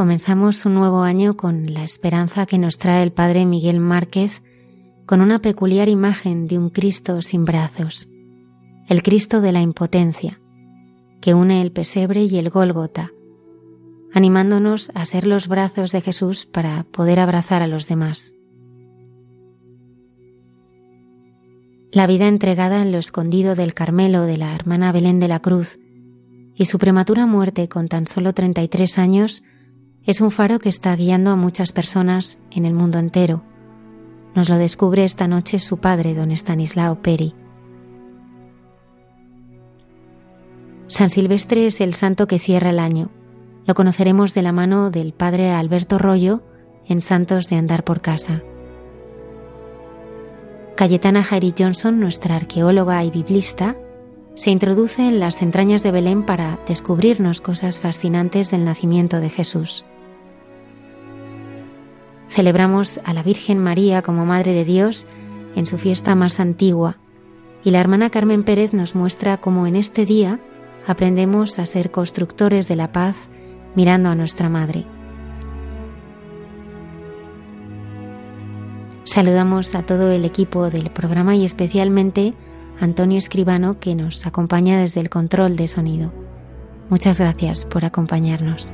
Comenzamos un nuevo año con la esperanza que nos trae el Padre Miguel Márquez con una peculiar imagen de un Cristo sin brazos, el Cristo de la impotencia, que une el pesebre y el Gólgota, animándonos a ser los brazos de Jesús para poder abrazar a los demás. La vida entregada en lo escondido del Carmelo de la hermana Belén de la Cruz y su prematura muerte con tan solo 33 años es un faro que está guiando a muchas personas en el mundo entero. Nos lo descubre esta noche su padre, don Stanislao Peri. San Silvestre es el santo que cierra el año. Lo conoceremos de la mano del padre Alberto Rollo en Santos de Andar por Casa. Cayetana Jairi Johnson, nuestra arqueóloga y biblista, se introduce en las entrañas de Belén para descubrirnos cosas fascinantes del nacimiento de Jesús. Celebramos a la Virgen María como Madre de Dios en su fiesta más antigua y la hermana Carmen Pérez nos muestra cómo en este día aprendemos a ser constructores de la paz mirando a nuestra Madre. Saludamos a todo el equipo del programa y especialmente a Antonio Escribano que nos acompaña desde el control de sonido. Muchas gracias por acompañarnos.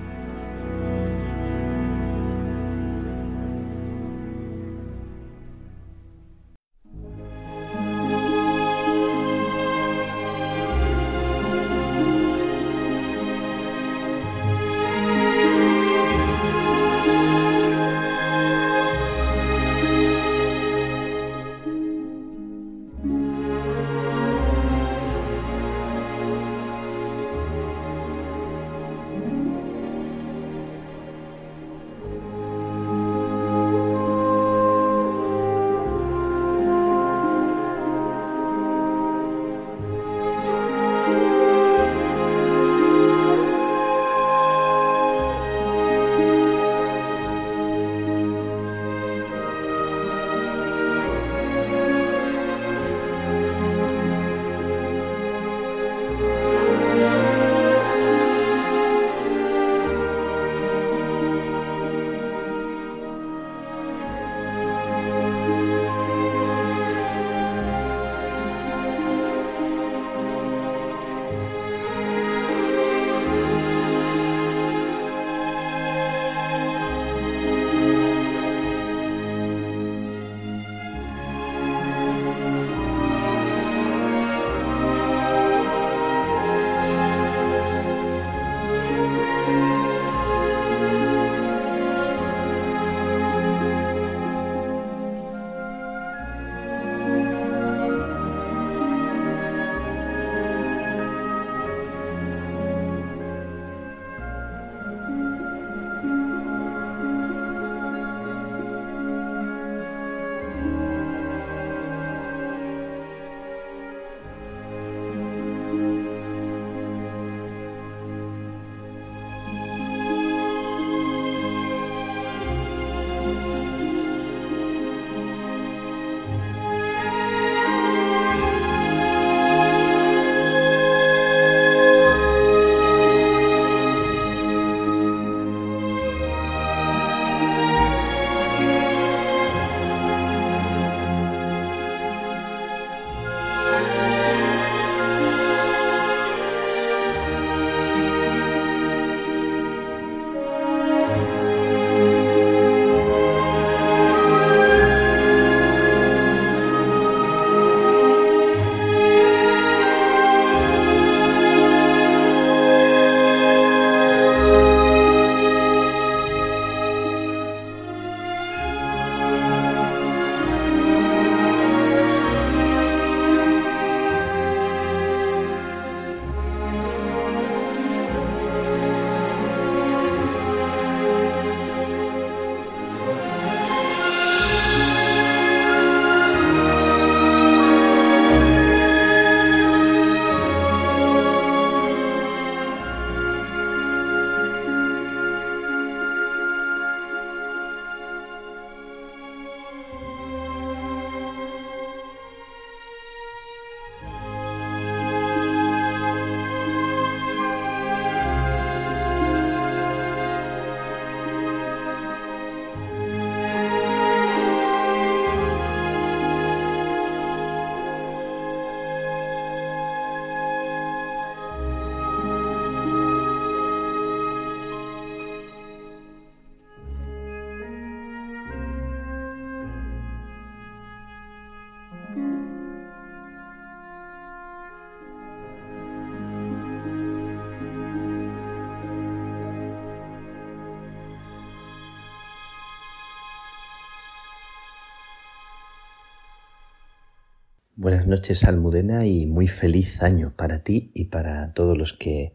Buenas noches, Almudena, y muy feliz año para ti y para todos los que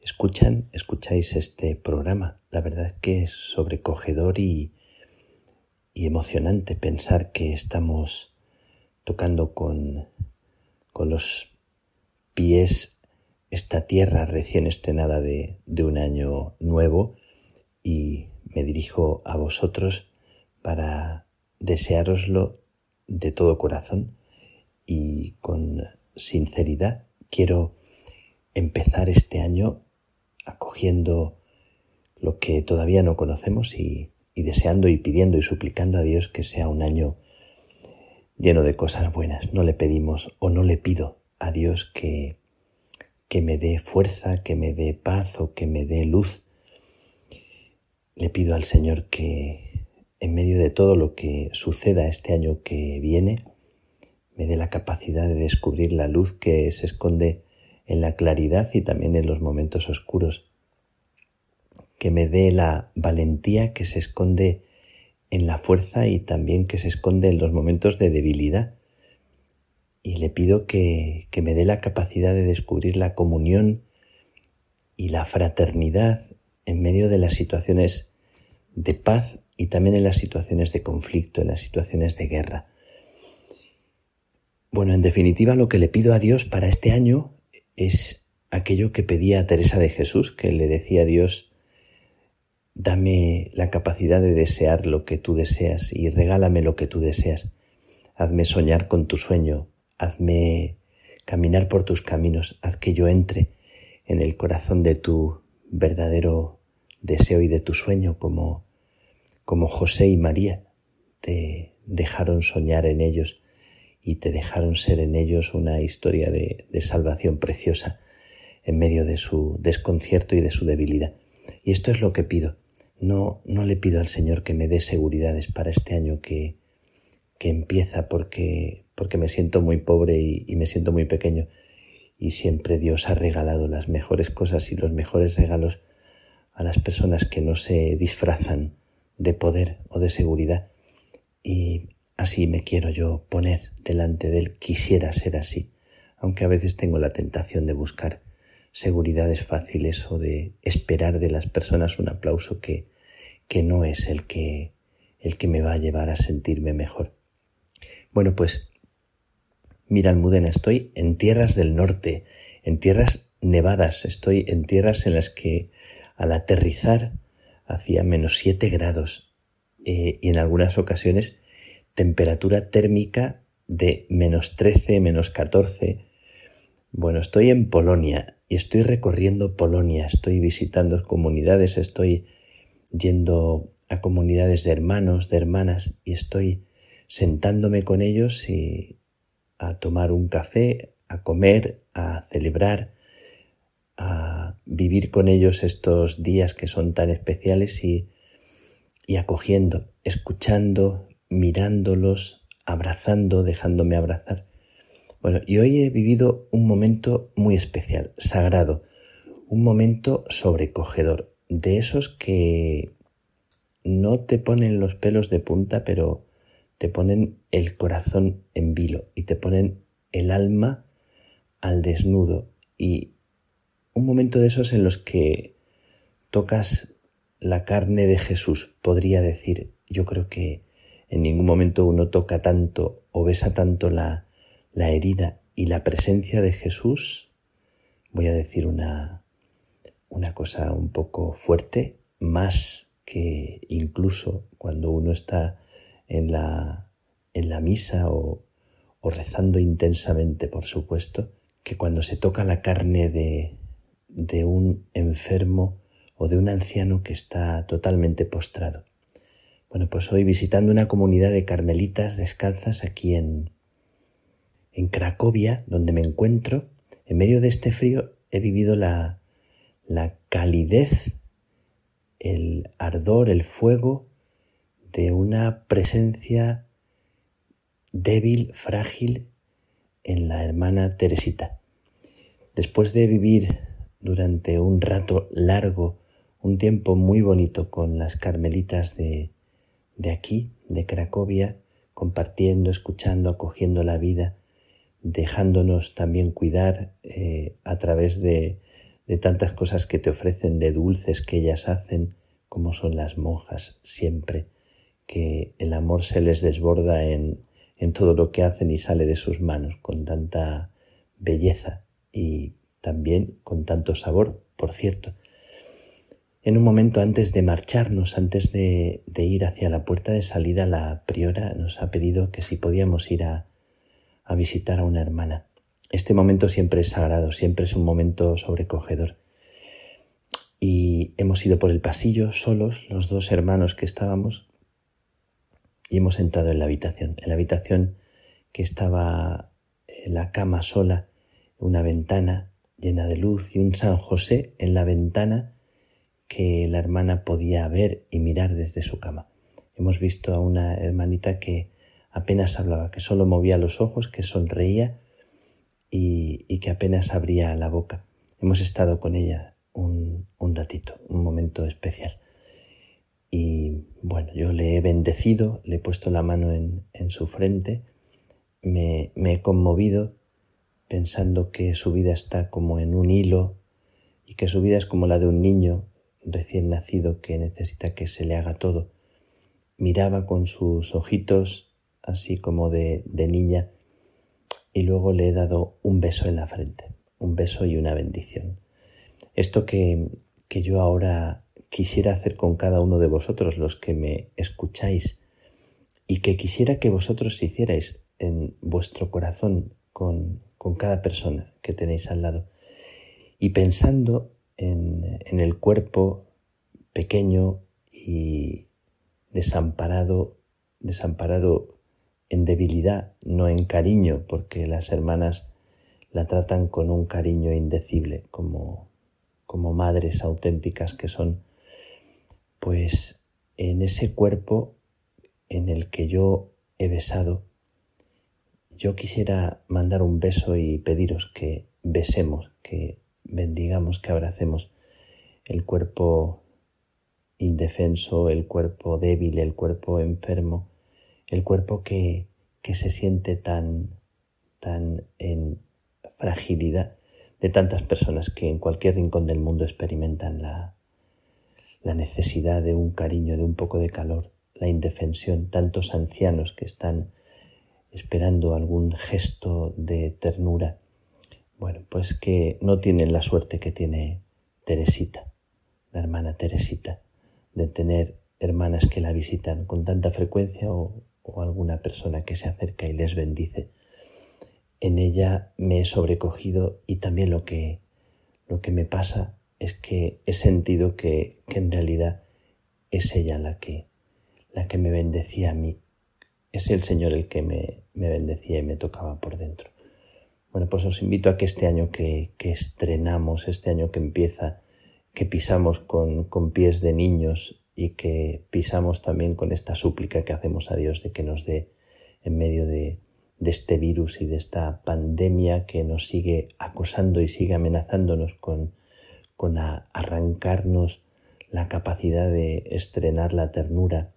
escuchan, escucháis este programa. La verdad es que es sobrecogedor y, y emocionante pensar que estamos tocando con, con los pies esta tierra recién estrenada de, de un año nuevo y me dirijo a vosotros para deseároslo de todo corazón y con sinceridad quiero empezar este año acogiendo lo que todavía no conocemos y, deseando y pidiendo y suplicando a Dios que sea un año lleno de cosas buenas. No le pedimos o no le pido a Dios que, que me dé fuerza, que me dé paz o que me dé luz. Le pido al Señor que en medio de todo lo que suceda este año que viene, me dé la capacidad de descubrir la luz que se esconde en la claridad y también en los momentos oscuros, que me dé la valentía que se esconde en la fuerza y también que se esconde en los momentos de debilidad. Y le pido que, que me dé la capacidad de descubrir la comunión y la fraternidad en medio de las situaciones de paz y también en las situaciones de conflicto, en las situaciones de guerra. Bueno, en definitiva lo que le pido a Dios para este año es aquello que pedía a Teresa de Jesús, que le decía a Dios, dame la capacidad de desear lo que tú deseas y regálame lo que tú deseas. Hazme soñar con tu sueño, hazme caminar por tus caminos, haz que yo entre en el corazón de tu verdadero deseo y de tu sueño, como, como José y María te dejaron soñar en ellos y te dejaron ser en ellos una historia de, salvación preciosa en medio de su desconcierto y de su debilidad. Y esto es lo que pido. No, no le pido al Señor que me dé seguridades para este año que, que empieza porque, porque me siento muy pobre y, y me siento muy pequeño. Y siempre Dios ha regalado las mejores cosas y los mejores regalos a las personas que no se disfrazan de poder o de seguridad. Y Así me quiero yo poner delante de Él. Quisiera ser así, aunque a veces tengo la tentación de buscar seguridades fáciles o de esperar de las personas un aplauso que, que no es el que, el que me va a llevar a sentirme mejor. Bueno, pues mira, Almudena, estoy en tierras del norte, en tierras nevadas, estoy en tierras en las que al aterrizar hacía menos siete grados eh, y en algunas ocasiones temperatura térmica de menos 13, menos 14. Bueno, estoy en Polonia y estoy recorriendo Polonia, estoy visitando comunidades, estoy yendo a comunidades de hermanos, de hermanas y estoy sentándome con ellos y a tomar un café, a comer, a celebrar, a vivir con ellos estos días que son tan especiales y, y acogiendo, escuchando, mirándolos, abrazando, dejándome abrazar. Bueno, y hoy he vivido un momento muy especial, sagrado, un momento sobrecogedor, de esos que no te ponen los pelos de punta, pero te ponen el corazón en vilo y te ponen el alma al desnudo. Y un momento de esos en los que tocas la carne de Jesús, podría decir, yo creo que en ningún momento uno toca tanto o besa tanto la, la herida y la presencia de Jesús. Voy a decir una, una cosa un poco fuerte, más que incluso cuando uno está en la, en la misa o, o rezando intensamente, por supuesto, que cuando se toca la carne de, de un enfermo o de un anciano que está totalmente postrado. Bueno, pues hoy visitando una comunidad de carmelitas descalzas aquí en, en Cracovia, donde me encuentro, en medio de este frío he vivido la, la calidez, el ardor, el fuego de una presencia débil, frágil en la hermana Teresita. Después de vivir durante un rato largo, un tiempo muy bonito con las carmelitas de, de aquí, de Cracovia, compartiendo, escuchando, acogiendo la vida dejándonos también cuidar eh, a través de, de tantas cosas que te ofrecen, de dulces que ellas hacen, como son las monjas siempre, que el amor se les desborda en, en todo lo que hacen y sale de sus manos con tanta belleza y también con tanto sabor, por cierto. En un momento antes de marcharnos, antes de, ir hacia la puerta de salida, la priora nos ha pedido que si podíamos ir a, visitar a una hermana. Este momento siempre es sagrado, siempre es un momento sobrecogedor. Y hemos ido por el pasillo solos, los dos hermanos que estábamos, y hemos entrado en la habitación, en la habitación que estaba en la cama sola, una ventana llena de luz y un San José en la ventana que la hermana podía ver y mirar desde su cama. Hemos visto a una hermanita que apenas hablaba, que solo movía los ojos, que sonreía y, que apenas abría la boca. Hemos estado con ella un, ratito, un momento especial. Y bueno, yo le he bendecido, le he puesto la mano en, su frente, me, he conmovido pensando que su vida está como en un hilo y que su vida es como la de un niño recién nacido que necesita que se le haga todo. Miraba con sus ojitos así como de, niña, y luego le he dado un beso en la frente, un beso y una bendición. Esto que, que yo ahora quisiera hacer con cada uno de vosotros, los que me escucháis, y que quisiera que vosotros hicierais en vuestro corazón con, con cada persona que tenéis al lado. Y pensando en, el cuerpo pequeño y desamparado, desamparado en debilidad, no en cariño, porque las hermanas la tratan con un cariño indecible, como, como madres auténticas que son, pues en ese cuerpo en el que yo he besado, yo quisiera mandar un beso y pediros que besemos, que bendigamos, que abracemos el cuerpo indefenso, el cuerpo débil, el cuerpo enfermo, el cuerpo que, que se siente tan, tan en fragilidad de tantas personas que en cualquier rincón del mundo experimentan la, la necesidad de un cariño, de un poco de calor, la indefensión, tantos ancianos que están esperando algún gesto de ternura. Bueno, pues que no tienen la suerte que tiene Teresita, la hermana Teresita, de tener hermanas que la visitan con tanta frecuencia o, o alguna persona que se acerca y les bendice. En ella me he sobrecogido y también lo que, lo que me pasa es que he sentido que, que en realidad es ella la que, la que me bendecía a mí. Es el Señor el que me, me bendecía y me tocaba por dentro. Bueno, pues os invito a que este año que, que estrenamos, este año que empieza, que pisamos con, con pies de niños y que pisamos también con esta súplica que hacemos a Dios de que nos dé en medio de, este virus y de esta pandemia que nos sigue acosando y sigue amenazándonos con, con arrancarnos la capacidad de estrenar la ternura,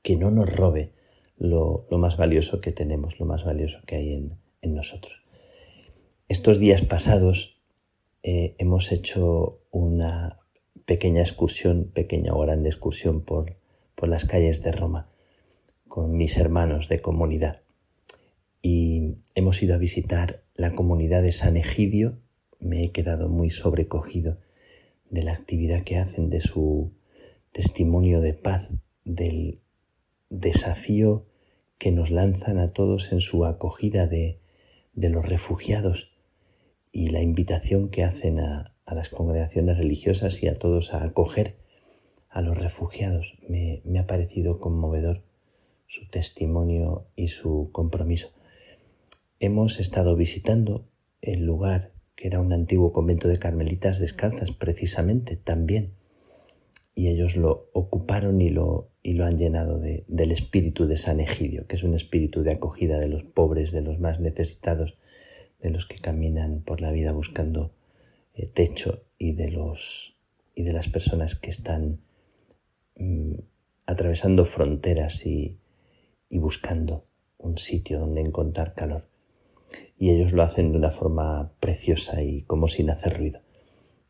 que no nos robe lo, más valioso que tenemos, lo más valioso que hay en, nosotros. Estos días pasados eh, hemos hecho una pequeña excursión, pequeña o grande excursión por, por las calles de Roma con mis hermanos de comunidad. Y hemos ido a visitar la comunidad de San Egidio. Me he quedado muy sobrecogido de la actividad que hacen, de su testimonio de paz, del desafío que nos lanzan a todos en su acogida de, de los refugiados y la invitación que hacen a, las congregaciones religiosas y a todos a acoger a los refugiados. Me, ha parecido conmovedor su testimonio y su compromiso. Hemos estado visitando el lugar que era un antiguo convento de carmelitas descalzas, precisamente también, y ellos lo ocuparon y lo, y lo han llenado de, del espíritu de San Egidio, que es un espíritu de acogida de los pobres, de los más necesitados, de los que caminan por la vida buscando eh, techo y de los y de las personas que están mm, atravesando fronteras y, y buscando un sitio donde encontrar calor. y ellos lo hacen de una forma preciosa y como sin hacer ruido.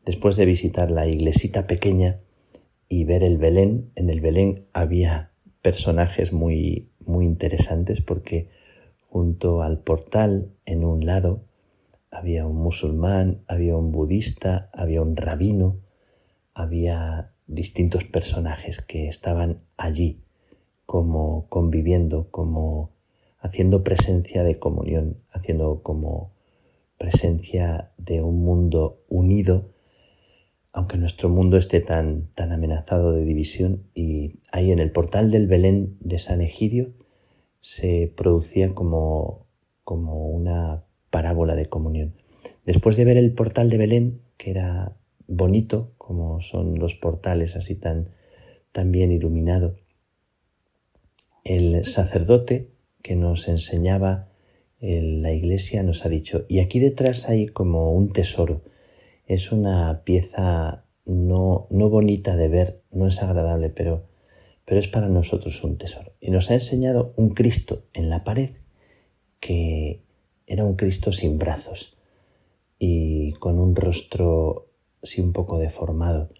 Después de visitar la iglesita pequeña y ver el Belén, en el Belén había personajes muy, muy interesantes porque junto al portal en un lado había un musulmán, había un budista, había un rabino, había distintos personajes que estaban allí como conviviendo, como haciendo presencia de comunión, haciendo como presencia de un mundo unido, aunque nuestro mundo esté tan, tan amenazado de división. Y ahí en el portal del Belén de San Egidio se producía como, como una parábola de comunión. Después de ver el portal de Belén, que era bonito, como son los portales así tan, tan bien iluminado, el sacerdote que nos enseñaba en la iglesia nos ha dicho, y aquí detrás hay como un tesoro, es una pieza no, no bonita de ver, no es agradable, pero, pero es para nosotros un tesoro. Y nos ha enseñado un Cristo en la pared que era un Cristo sin brazos y con un rostro sí un poco deformado.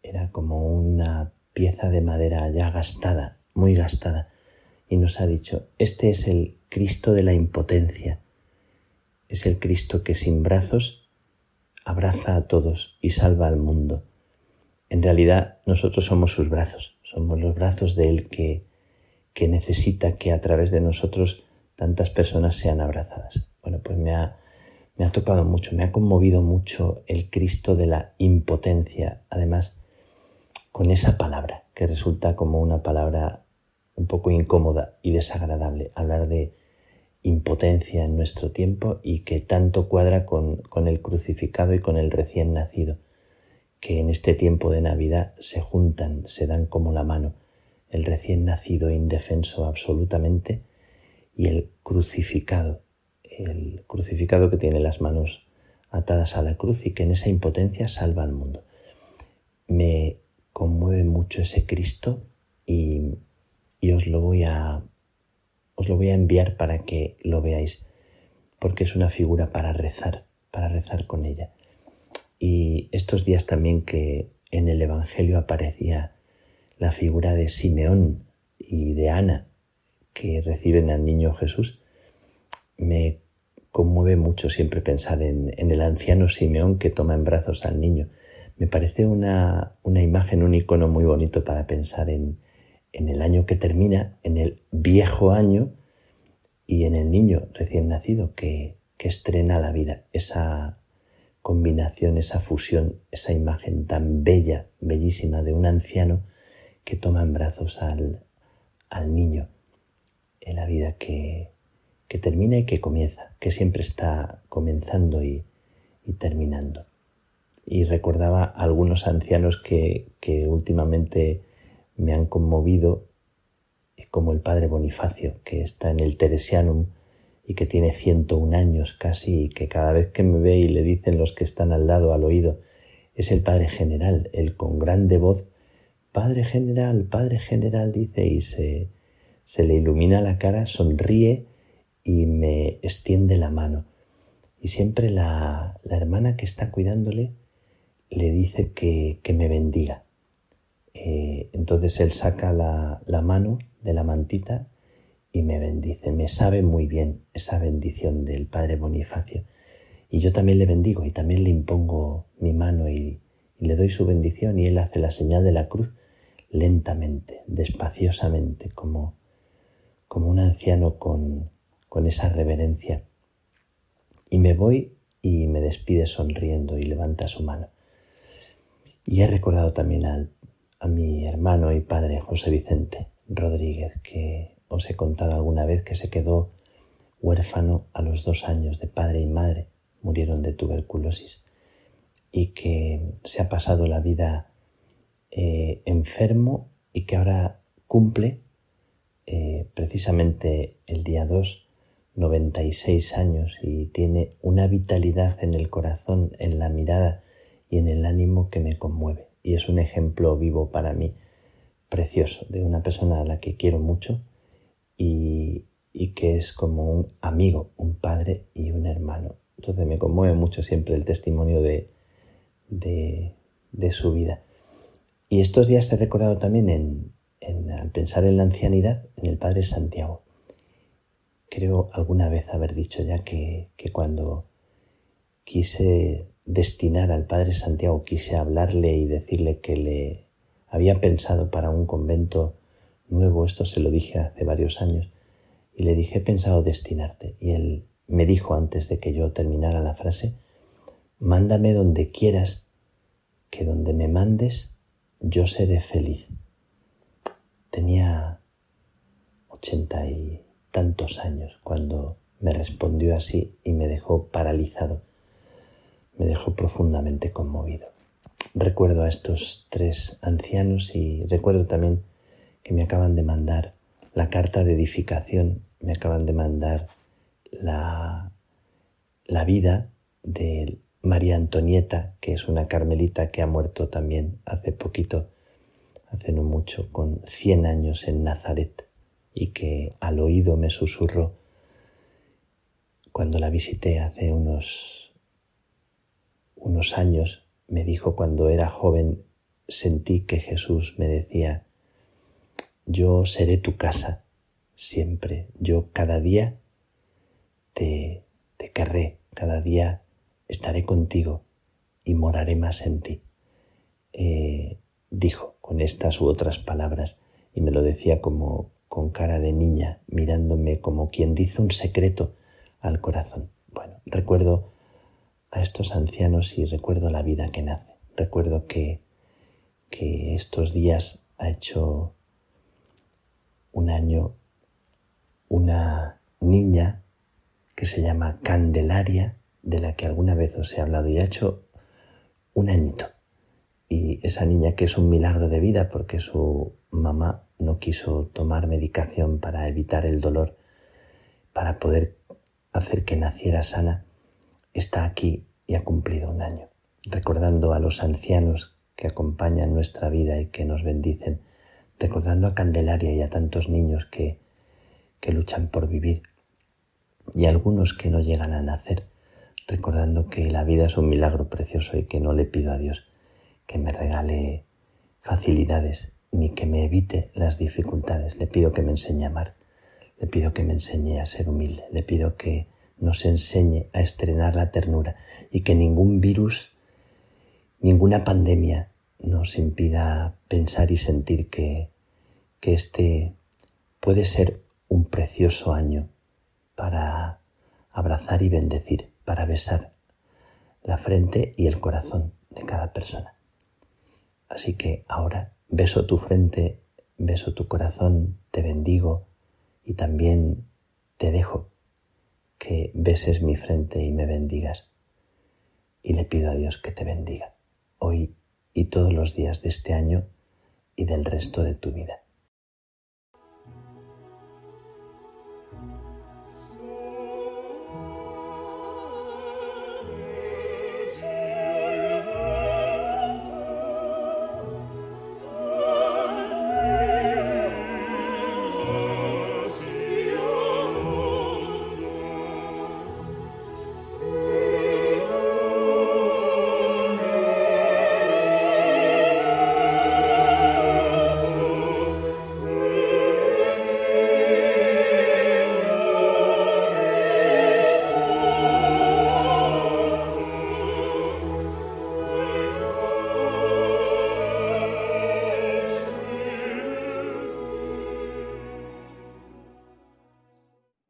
Era como una pieza de madera ya gastada, muy gastada. Y nos ha dicho, este es el Cristo de la impotencia. Es el Cristo que sin brazos abraza a todos y salva al mundo. En realidad nosotros somos sus brazos, somos los brazos de Él que, que necesita que a través de nosotros tantas personas sean abrazadas. Bueno, pues me ha, me ha tocado mucho, me ha conmovido mucho el Cristo de la impotencia, además con esa palabra, que resulta como una palabra un poco incómoda y desagradable, hablar de impotencia en nuestro tiempo y que tanto cuadra con, con el crucificado y con el recién nacido, que en este tiempo de Navidad se juntan, se dan como la mano, el recién nacido indefenso absolutamente, y el crucificado, el crucificado que tiene las manos atadas a la cruz y que en esa impotencia salva al mundo. Me conmueve mucho ese Cristo y, y os lo voy a os lo voy a enviar para que lo veáis, porque es una figura para rezar, para rezar con ella. Y estos días también que en el Evangelio aparecía la figura de Simeón y de Ana, que reciben al niño Jesús, me conmueve mucho siempre pensar en, el anciano Simeón que toma en brazos al niño. Me parece una, una imagen, un icono muy bonito para pensar en, en el año que termina, en el viejo año y en el niño recién nacido que, que estrena la vida. Esa combinación, esa fusión, esa imagen tan bella, bellísima de un anciano que toma en brazos al, al niño en la vida que, que, termina y que comienza, que siempre está comenzando y, terminando. Y recordaba a algunos ancianos que, que últimamente me han conmovido, como el padre Bonifacio, que está en el Teresianum y que tiene 101 años casi, y que cada vez que me ve y le dicen los que están al lado al oído, es el padre general, él con grande voz, Padre general, Padre general, dice, y se, se le ilumina la cara, sonríe y me extiende la mano. Y siempre la, la hermana que está cuidándole le dice que, que me bendiga. Eh, entonces él saca la, mano de la mantita y me bendice. Me sabe muy bien esa bendición del Padre Bonifacio. Y yo también le bendigo y también le impongo mi mano y, y, le doy su bendición y él hace la señal de la cruz lentamente, despaciosamente, como, como un anciano con, con esa reverencia. Y me voy y me despide sonriendo y levanta su mano. Y he recordado también al, a mi hermano y padre José Vicente Rodríguez, que os he contado alguna vez que se quedó huérfano a los dos años de padre y madre, murieron de tuberculosis, y que se ha pasado la vida eh, enfermo y que ahora cumple eh, precisamente el día 2, 96 años y tiene una vitalidad en el corazón, en la mirada y en el ánimo que me conmueve. Y es un ejemplo vivo para mí, precioso, de una persona a la que quiero mucho y, y que es como un amigo, un padre y un hermano. Entonces me conmueve mucho siempre el testimonio de, de, su vida. Y estos días he recordado también en, al pensar en la ancianidad en el Padre Santiago. Creo alguna vez haber dicho ya que, que cuando quise destinar al Padre Santiago, quise hablarle y decirle que le había pensado para un convento nuevo, esto se lo dije hace varios años, y le dije, he pensado destinarte. Y él me dijo antes de que yo terminara la frase, mándame donde quieras, que donde me mandes yo seré feliz. Tenía ochenta y tantos años cuando me respondió así y me dejó paralizado, me dejó profundamente conmovido. Recuerdo a estos tres ancianos y recuerdo también que me acaban de mandar la carta de edificación, me acaban de mandar la, la vida de María Antonieta, que es una carmelita que ha muerto también hace poquito, hace no mucho, con 100 años en Nazaret, y que al oído me susurró cuando la visité hace unos, unos años, me dijo cuando era joven, sentí que Jesús me decía, yo seré tu casa siempre, yo cada día te, te querré, cada día estaré contigo y moraré más en ti. Eh, dijo con estas u otras palabras y me lo decía como con cara de niña, mirándome como quien dice un secreto al corazón. Bueno, recuerdo a estos ancianos y recuerdo la vida que nace. Recuerdo que, que estos días ha hecho un año una niña que se llama Candelaria, de la que alguna vez os he hablado y ha hecho un añito. Y esa niña que es un milagro de vida porque su mamá no quiso tomar medicación para evitar el dolor, para poder hacer que naciera sana, está aquí y ha cumplido un año, recordando a los ancianos que acompañan nuestra vida y que nos bendicen recordando a Candelaria y a tantos niños que, que luchan por vivir y algunos que no llegan a nacer, recordando que la vida es un milagro precioso y que no le pido a Dios que me regale facilidades ni que me evite las dificultades. Le pido que me enseñe a amar, le pido que me enseñe a ser humilde, le pido que nos enseñe a estrenar la ternura y que ningún virus, ninguna pandemia nos impida pensar y sentir que, que este puede ser un precioso año para abrazar y bendecir, para besar la frente y el corazón de cada persona. Así que ahora beso tu frente, beso tu corazón, te bendigo y también te dejo que beses mi frente y me bendigas. Y le pido a Dios que te bendiga hoy y todos los días de este año y del resto de tu vida.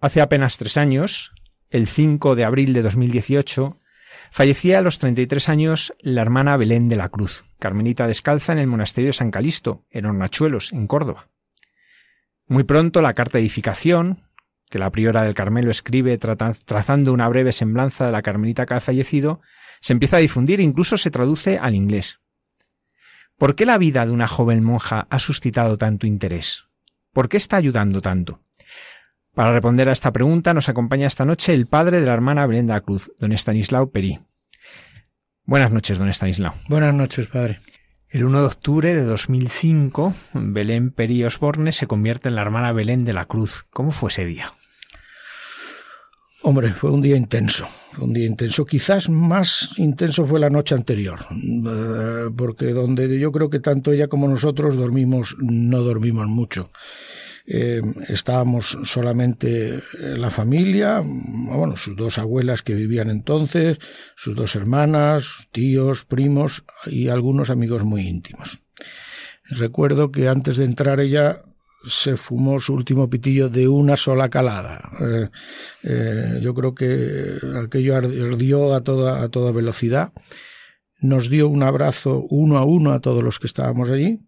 Hace apenas tres años, el 5 de abril de 2018, fallecía a los 33 años la hermana Belén de la Cruz, carmelita descalza en el monasterio de San Calisto, en Hornachuelos, en Córdoba. Muy pronto la carta de edificación, que la priora del Carmelo escribe trazando una breve semblanza de la carmelita que ha fallecido, se empieza a difundir e incluso se traduce al inglés. ¿Por qué la vida de una joven monja ha suscitado tanto interés? ¿Por qué está ayudando tanto? Para responder a esta pregunta nos acompaña esta noche el padre de la hermana Brenda Cruz, don Estanislao Perí. Buenas noches, don Estanislao. Buenas noches, padre. El 1 de octubre de 2005, Belén Perí Osborne se convierte en la hermana Belén de la Cruz. ¿Cómo fue ese día? Hombre, fue un día intenso, un día intenso. Quizás más intenso fue la noche anterior, eh, porque donde yo creo que tanto ella como nosotros dormimos, no dormimos mucho. Eh, estábamos solamente la familia, bueno, sus dos abuelas que vivían entonces, sus dos hermanas, tíos, primos y algunos amigos muy íntimos. Recuerdo que antes de entrar ella se fumó su último pitillo de una sola calada. Eh, eh, yo creo que aquello ardió a toda, a toda velocidad. Nos dio un abrazo uno a uno a todos los que estábamos allí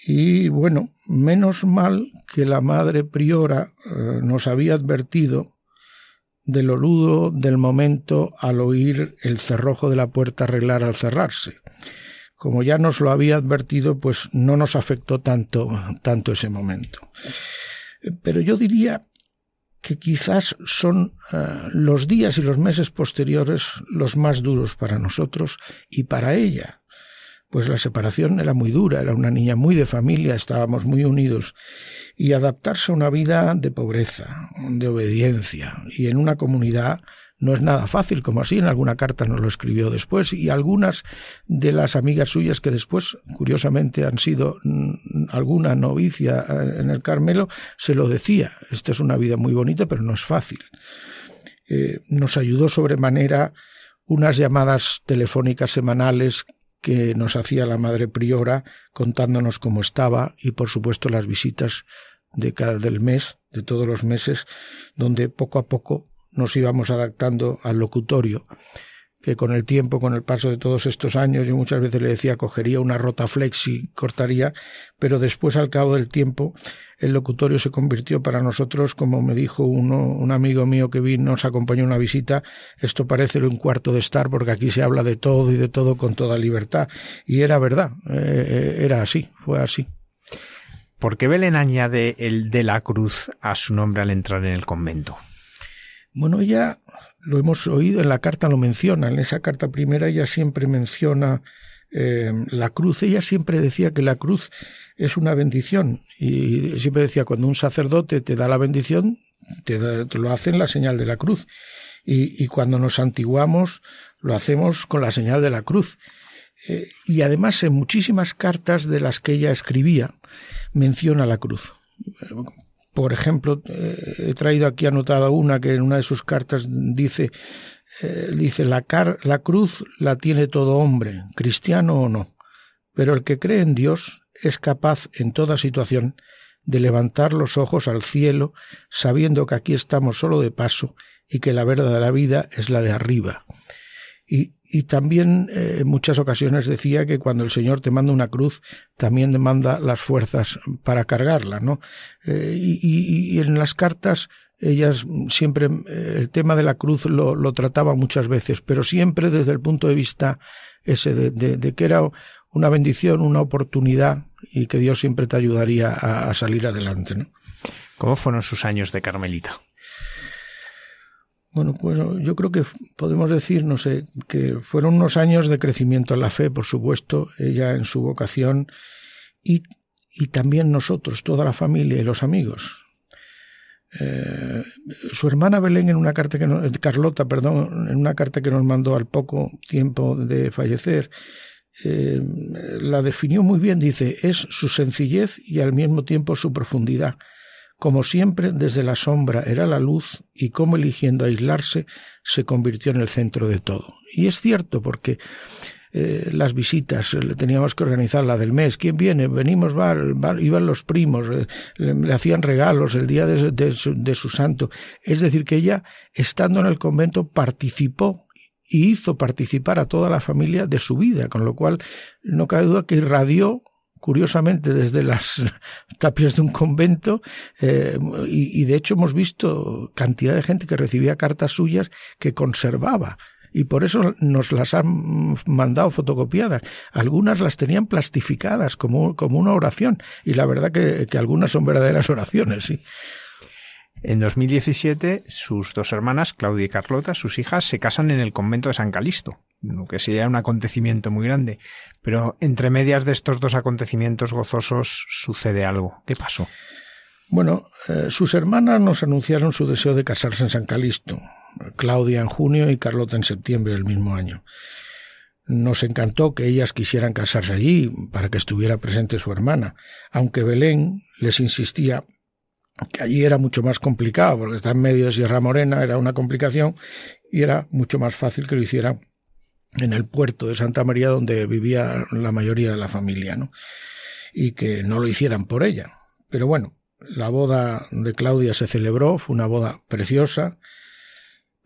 y bueno, menos mal que la madre priora eh, nos había advertido de lo del momento al oír el cerrojo de la puerta arreglar al cerrarse. Como ya nos lo había advertido, pues no nos afectó tanto, tanto ese momento. Pero yo diría que quizás son eh, los días y los meses posteriores los más duros para nosotros y para ella, pues la separación era muy dura, era una niña muy de familia, estábamos muy unidos, y adaptarse a una vida de pobreza, de obediencia, y en una comunidad no es nada fácil, como así en alguna carta nos lo escribió después, y algunas de las amigas suyas que después, curiosamente, han sido mm, alguna novicia eh, en el Carmelo, se lo decía, esta es una vida muy bonita, pero no es fácil. Eh, nos ayudó sobremanera unas llamadas telefónicas semanales que nos hacía la madre priora contándonos cómo estaba y por supuesto las visitas de cada del mes, de todos los meses, donde poco a poco nos íbamos adaptando al locutorio, que con el tiempo, con el paso de todos estos años, yo muchas veces le decía cogería una rota flexi, cortaría, pero después al cabo del tiempo el locutorio se convirtió para nosotros, como me dijo uno, un amigo mío que vino, nos acompañó una visita, esto parece un cuarto de estar porque aquí se habla de todo y de todo con toda libertad. Y era verdad, eh, era así, fue así. ¿Por qué Belén añade el de la cruz a su nombre al entrar en el convento? Bueno, ella lo hemos oído en la carta, lo menciona, en esa carta primera ella siempre menciona eh, la cruz. Ella siempre decía que la cruz es una bendición y siempre decía cuando un sacerdote te da la bendición, te, lo hace en la señal de la cruz. Y, cuando nos antiguamos, lo hacemos con la señal de la cruz. Eh, y además en muchísimas cartas de las que ella escribía menciona la cruz. Por ejemplo, eh, he traído aquí anotada una que en una de sus cartas dice eh, dice, la, la cruz la tiene todo hombre, cristiano o no, pero el que cree en Dios es capaz en toda situación de levantar los ojos al cielo, sabiendo que aquí estamos solo de paso y que la verdadera vida es la de arriba. Y, y también eh, en muchas ocasiones decía que cuando el Señor te manda una cruz, también demanda las fuerzas para cargarla, ¿no? Eh, y, y, en las cartas ellas siempre eh, el tema de la cruz lo, trataba muchas veces, pero siempre desde el punto de vista ese de, de, que era una bendición, una oportunidad y que Dios siempre te ayudaría a, a, salir adelante. ¿no? ¿Cómo fueron sus años de Carmelita? Bueno, pues yo creo que podemos decir, no sé, que fueron unos años de crecimiento en la fe, por supuesto, ella en su vocación y, y también nosotros, toda la familia y los amigos. Eh, su hermana Belén en una carta que nos, Carlota, perdón, en una carta que nos mandó al poco tiempo de fallecer, eh, la definió muy bien, dice, es su sencillez y al mismo tiempo su profundidad. Como siempre, desde la sombra era la luz y como eligiendo aislarse se convirtió en el centro de todo. Y es cierto porque eh, las visitas, le teníamos que organizar la del mes. ¿Quién viene? Venimos, iban los primos, eh, le, hacían regalos el día de, su, de su santo. Es decir, que ella, estando en el convento, participó y hizo participar a toda la familia de su vida, con lo cual no cabe duda que irradió curiosamente desde las tapias de un convento eh, y, y, de hecho hemos visto cantidad de gente que recibía cartas suyas que conservaba y por eso nos las han mandado fotocopiadas. Algunas las tenían plastificadas como, como una oración y la verdad que, que algunas son verdaderas oraciones, sí. En 2017, sus dos hermanas, Claudia y Carlota, sus hijas, se casan en el convento de San Calisto, lo que sería un acontecimiento muy grande. Pero entre medias de estos dos acontecimientos gozosos sucede algo. ¿Qué pasó? Bueno, eh, sus hermanas nos anunciaron su deseo de casarse en San Calisto, Claudia en junio y Carlota en septiembre del mismo año. Nos encantó que ellas quisieran casarse allí para que estuviera presente su hermana, aunque Belén les insistía que allí era mucho más complicado, porque está en medio de Sierra Morena, era una complicación, y era mucho más fácil que lo hicieran en el puerto de Santa María, donde vivía la mayoría de la familia, ¿no? Y que no lo hicieran por ella. Pero bueno, la boda de Claudia se celebró, fue una boda preciosa,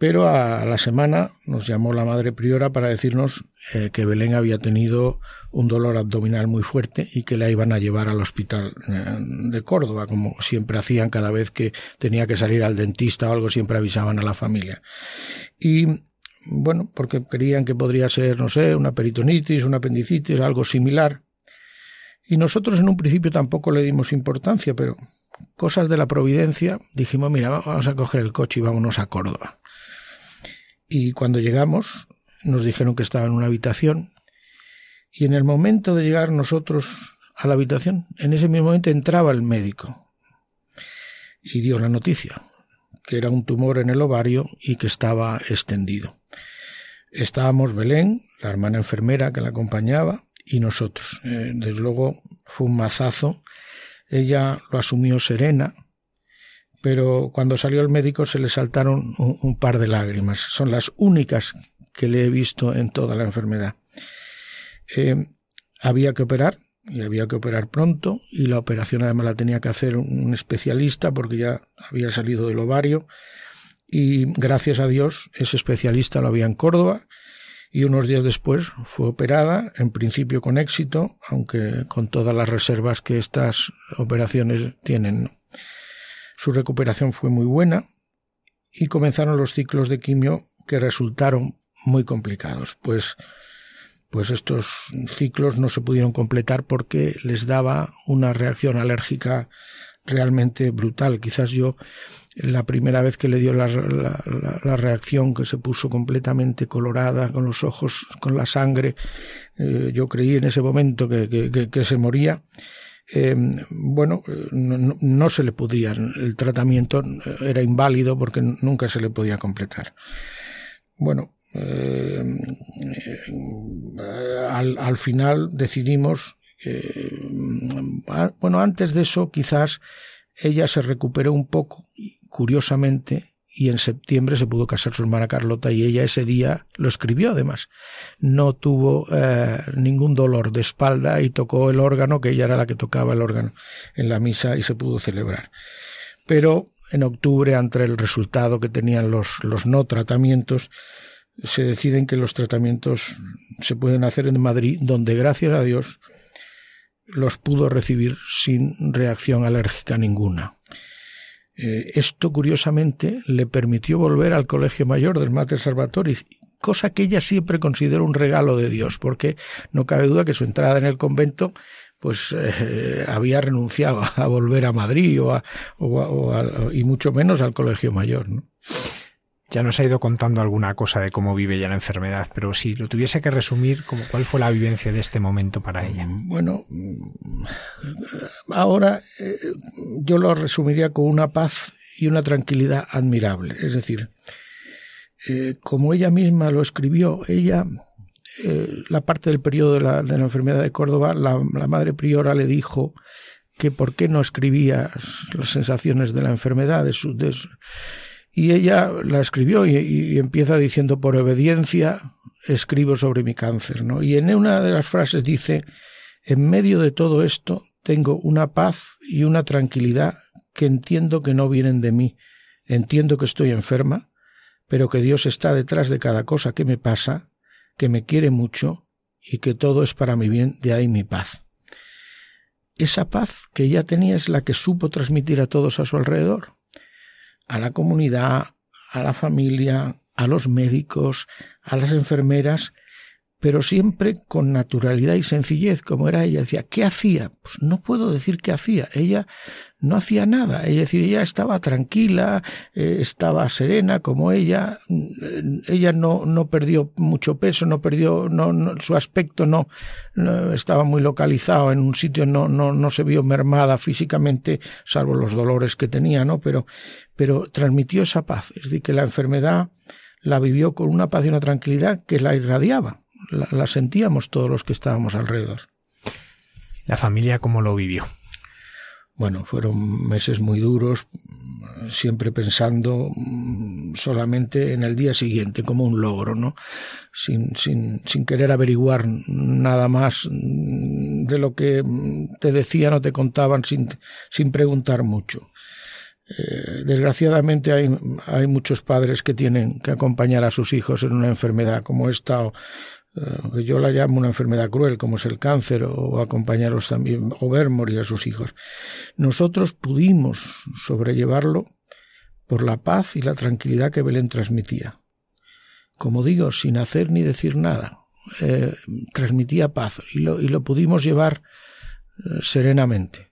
pero a la semana nos llamó la madre priora para decirnos eh, que Belén había tenido un dolor abdominal muy fuerte y que la iban a llevar al hospital eh, de Córdoba, como siempre hacían cada vez que tenía que salir al dentista o algo, siempre avisaban a la familia. Y bueno, porque creían que podría ser, no sé, una peritonitis, una apendicitis, algo similar. Y nosotros en un principio tampoco le dimos importancia, pero cosas de la providencia, dijimos, mira, vamos a coger el coche y vámonos a Córdoba. Y cuando llegamos, nos dijeron que estaba en una habitación. Y en el momento de llegar nosotros a la habitación, en ese mismo momento entraba el médico y dio la noticia, que era un tumor en el ovario y que estaba extendido. Estábamos Belén, la hermana enfermera que la acompañaba, y nosotros. Eh, desde luego fue un mazazo. Ella lo asumió serena, pero cuando salió el médico se le saltaron un, par de lágrimas. Son las únicas que le he visto en toda la enfermedad. Eh, había que operar y había que operar pronto y la operación además la tenía que hacer un especialista porque ya había salido del ovario y gracias a Dios ese especialista lo había en Córdoba y unos días después fue operada, en principio con éxito, aunque con todas las reservas que estas operaciones tienen. Su recuperación fue muy buena y comenzaron los ciclos de quimio que resultaron muy complicados, pues pues estos ciclos no se pudieron completar porque les daba una reacción alérgica realmente brutal. Quizás yo la primera vez que le dio la, reacción que se puso completamente colorada con los ojos, con la sangre, eh, yo creí en ese momento que, que se moría eh, bueno, no, se le podía, el tratamiento era inválido porque nunca se le podía completar. Bueno, eh, al, al, final decidimos, bueno, antes de eso quizás ella se recuperó un poco, curiosamente, y en septiembre se pudo casar su hermana Carlota y ella ese día lo escribió además. No tuvo eh, ningún dolor de espalda y tocó el órgano, que ella era la que tocaba el órgano en la misa y se pudo celebrar. Pero en octubre, ante el resultado que tenían los, los no tratamientos, se deciden que los tratamientos se pueden hacer en Madrid, donde gracias a Dios los pudo recibir sin reacción alérgica ninguna. Eh, esto, curiosamente, le permitió volver al colegio mayor del Mater Salvatoris, cosa que ella siempre consideró un regalo de Dios, porque no cabe duda que su entrada en el convento pues eh, había renunciado a volver a Madrid o, o y mucho menos al colegio mayor. Ya nos ha ido contando alguna cosa de cómo vive ya la enfermedad, pero si lo tuviese que resumir, ¿cuál fue la vivencia de este momento para ella? Bueno, ahora eh, yo lo resumiría con una paz y una tranquilidad admirable. Es decir, eh, como ella misma lo escribió, ella, eh, la parte del periodo de la, enfermedad de Córdoba, la, madre priora le dijo que por qué no escribía las sensaciones de la enfermedad, de su, de y ella la escribió y, empieza diciendo, por obediencia escribo sobre mi cáncer. ¿no? Y en una de las frases dice, en medio de todo esto tengo una paz y una tranquilidad que entiendo que no vienen de mí. Entiendo que estoy enferma, pero que Dios está detrás de cada cosa que me pasa, que me quiere mucho y que todo es para mi bien, de ahí mi paz. Esa paz que ella tenía es la que supo transmitir a todos a su alrededor a la comunidad, a la familia, a los médicos, a las enfermeras, pero siempre con naturalidad y sencillez, como era ella. Decía, ¿qué hacía? Pues no puedo decir qué hacía. Ella no hacía nada. Es decir, ella estaba tranquila, eh, estaba serena como ella. Ella no, no perdió mucho peso, no perdió, no, su aspecto no, estaba muy localizado en un sitio, no, no, no se vio mermada físicamente, salvo los dolores que tenía, ¿no? Pero, pero transmitió esa paz. Es decir, que la enfermedad la vivió con una paz y una tranquilidad que la irradiaba la, sentíamos todos los que estábamos alrededor. ¿La familia cómo lo vivió? Bueno, fueron meses muy duros, siempre pensando mm, solamente en el día siguiente, como un logro, ¿no? Sin, sin, sin querer averiguar nada más mm, de lo que mm, te decían o te contaban sin, sin preguntar mucho. Eh, desgraciadamente hay, muchos padres que tienen que acompañar a sus hijos en una enfermedad como esta o, que yo la llamo una enfermedad cruel, como es el cáncer, o acompañarlos también, o ver morir a sus hijos. Nosotros pudimos sobrellevarlo por la paz y la tranquilidad que Belén transmitía. Como digo, sin hacer ni decir nada, eh, transmitía paz y lo, y lo pudimos llevar eh, serenamente.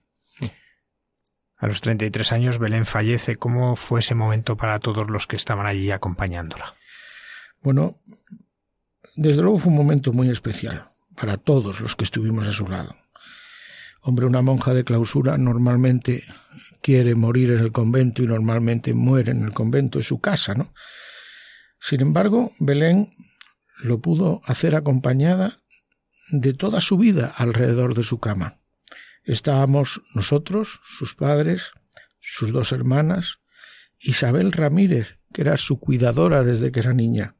A los 33 años Belén fallece. ¿Cómo fue ese momento para todos los que estaban allí acompañándola? Bueno, desde luego fue un momento muy especial para todos los que estuvimos a su lado. Hombre, una monja de clausura normalmente quiere morir en el convento y normalmente muere en el convento, es su casa, ¿no? Sin embargo, Belén lo pudo hacer acompañada de toda su vida alrededor de su cama. Estábamos nosotros, sus padres, sus dos hermanas, Isabel Ramírez, que era su cuidadora desde que era niña,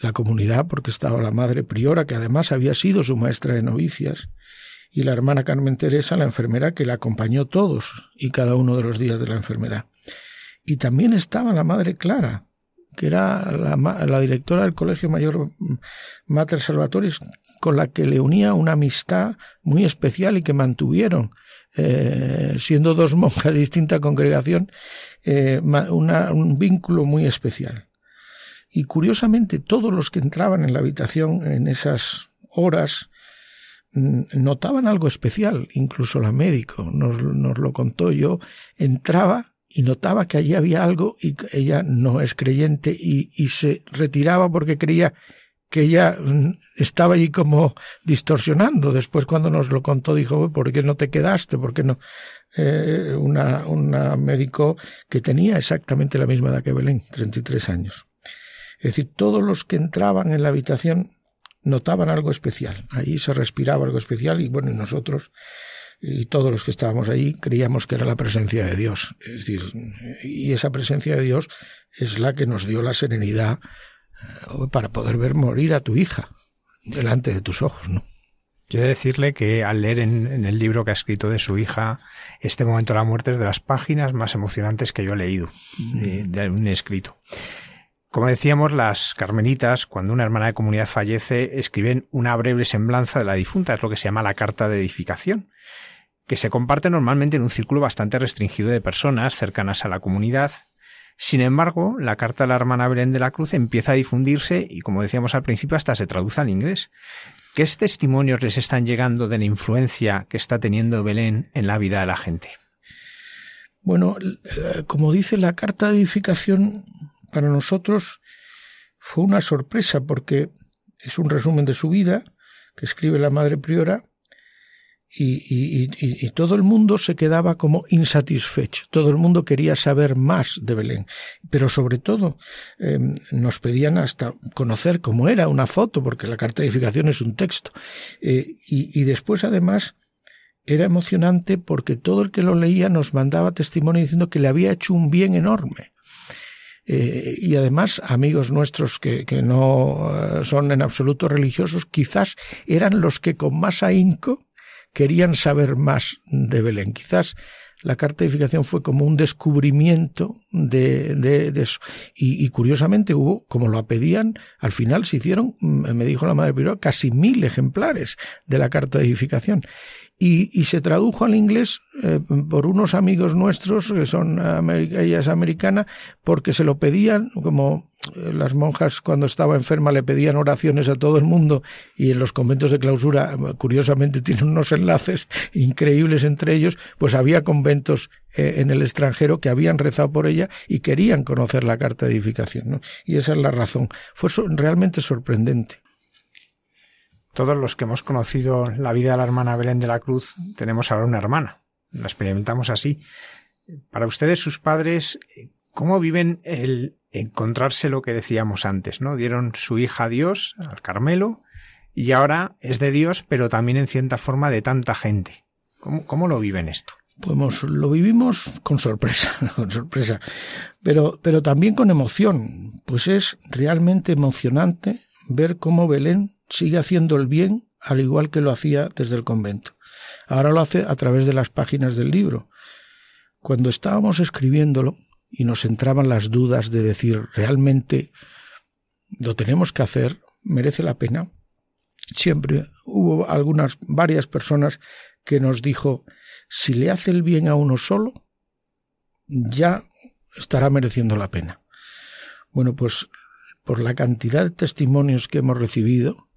la comunidad porque estaba la madre priora, que además había sido su maestra de novicias, y la hermana Carmen Teresa, la enfermera que la acompañó todos y cada uno de los días de la enfermedad. Y también estaba la madre Clara, que era la, directora del Colegio Mayor Mater Salvatoris, con la que le unía una amistad muy especial y que mantuvieron, eh, siendo dos monjas de distinta congregación, eh, un vínculo muy especial. Y curiosamente todos los que entraban en la habitación en esas horas mm, notaban algo especial, incluso la médico nos, nos lo contó yo, entraba y notaba que allí había algo y ella no es creyente y, y se retiraba porque creía que ella mm, estaba allí como distorsionando. Después cuando nos lo contó dijo, ¿por qué no te quedaste? ¿Por qué no? Eh, una, una médico que tenía exactamente la misma edad que Belén, 33 años. Es decir, todos los que entraban en la habitación notaban algo especial. Allí se respiraba algo especial y bueno, nosotros y todos los que estábamos allí creíamos que era la presencia de Dios. Es decir, y esa presencia de Dios es la que nos dio la serenidad eh, para poder ver morir a tu hija delante de tus ojos, ¿no? Yo he de decirle que al leer en, el libro que ha escrito de su hija, este momento de la muerte es de las páginas más emocionantes que yo he leído de, de un escrito. Como decíamos, las carmelitas, cuando una hermana de comunidad fallece, escriben una breve semblanza de la difunta, es lo que se llama la carta de edificación, que se comparte normalmente en un círculo bastante restringido de personas cercanas a la comunidad. Sin embargo, la carta de la hermana Belén de la Cruz empieza a difundirse y, como decíamos al principio, hasta se traduce al inglés. ¿Qué testimonios les están llegando de la influencia que está teniendo Belén en la vida de la gente? Bueno, eh, como dice la carta de edificación, para nosotros fue una sorpresa porque es un resumen de su vida que escribe la Madre Priora y, todo el mundo se quedaba como insatisfecho, todo el mundo quería saber más de Belén, pero sobre todo em, nos pedían hasta conocer cómo era una foto, porque la carta de edificación es un texto, eh, y después además era emocionante porque todo el que lo leía nos mandaba testimonio diciendo que le había hecho un bien enorme. Eh, y además amigos nuestros que, que no eh, son en absoluto religiosos, quizás eran los que con más ahínco querían saber más de Belén. Quizás la carta de edificación fue como un descubrimiento de, de, eso. Y, curiosamente hubo, como lo pedían, al final se hicieron, mm, me dijo la madre Piró, casi mil ejemplares de la carta de edificación. Y, y se tradujo al inglés eh, por unos amigos nuestros, que son, ella es americana, porque se lo pedían como eh, las monjas cuando estaba enferma le pedían oraciones a todo el mundo y en los conventos de clausura curiosamente tienen unos enlaces increíbles entre ellos, pues había conventos eh, en el extranjero que habían rezado por ella y querían conocer la carta de edificación. Y esa es la razón. Fue realmente sorprendente. Todos los que hemos conocido la vida de la hermana Belén de la Cruz tenemos ahora una hermana. La experimentamos así. Para ustedes, sus padres, ¿cómo viven el encontrarse lo que decíamos antes, ¿no? Dieron su hija a Dios, al Carmelo, y ahora es de Dios, pero también en cierta forma de tanta gente. ¿Cómo, cómo lo viven esto? Pues lo vivimos con sorpresa, con sorpresa, pero, pero también con emoción, pues es realmente emocionante ver cómo Belén sigue haciendo el bien al igual que lo hacía desde el convento. Ahora lo hace a través de las páginas del libro. Cuando estábamos escribiéndolo, y nos entraban las dudas de decir realmente lo tenemos que hacer, merece la pena. Siempre hubo algunas, varias personas que nos dijo, si le hace el bien a uno solo, ya estará mereciendo la pena. Bueno, pues por la cantidad de testimonios que hemos recibido,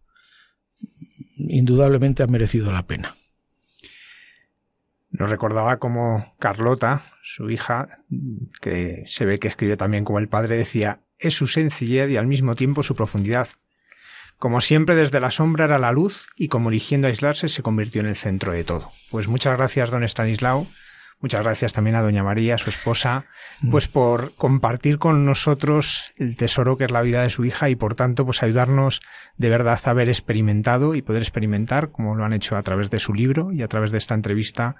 indudablemente ha merecido la pena. Nos recordaba como Carlota, su hija, que se ve que escribe también como el padre, decía, es su sencillez y al mismo tiempo su profundidad. Como siempre desde la sombra era la luz y como eligiendo aislarse se convirtió en el centro de todo. Pues muchas gracias, don Estanislao. Muchas gracias también a doña María, su esposa, mm. pues por compartir con nosotros el tesoro que es la vida de su hija y por tanto pues ayudarnos de verdad a haber experimentado y poder experimentar, como lo han hecho a través de su libro y a través de esta entrevista,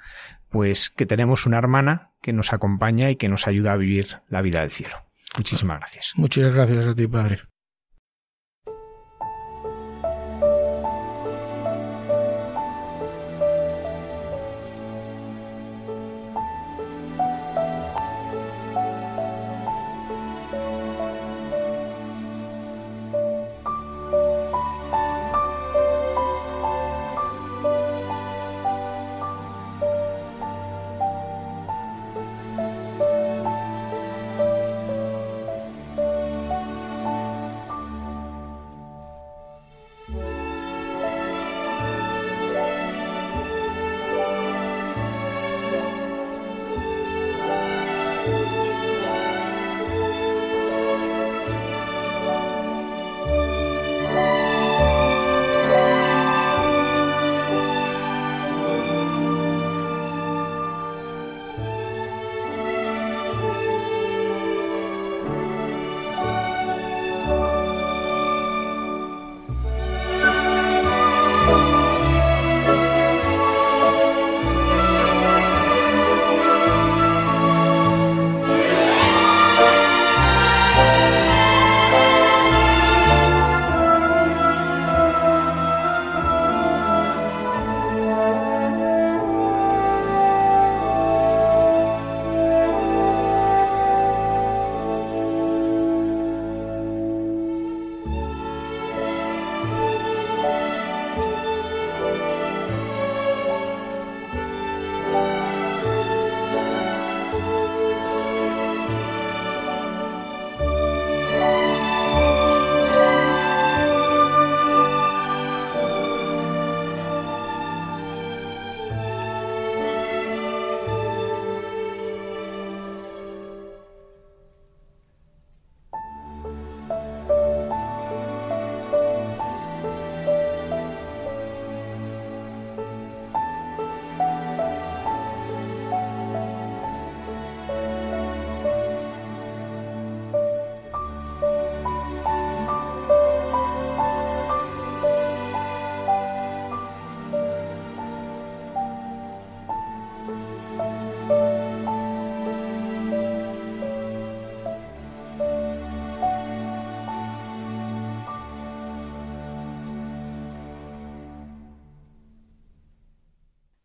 pues que tenemos una hermana que nos acompaña y que nos ayuda a vivir la vida del cielo. Muchísimas gracias. Muchas gracias a ti, Padre.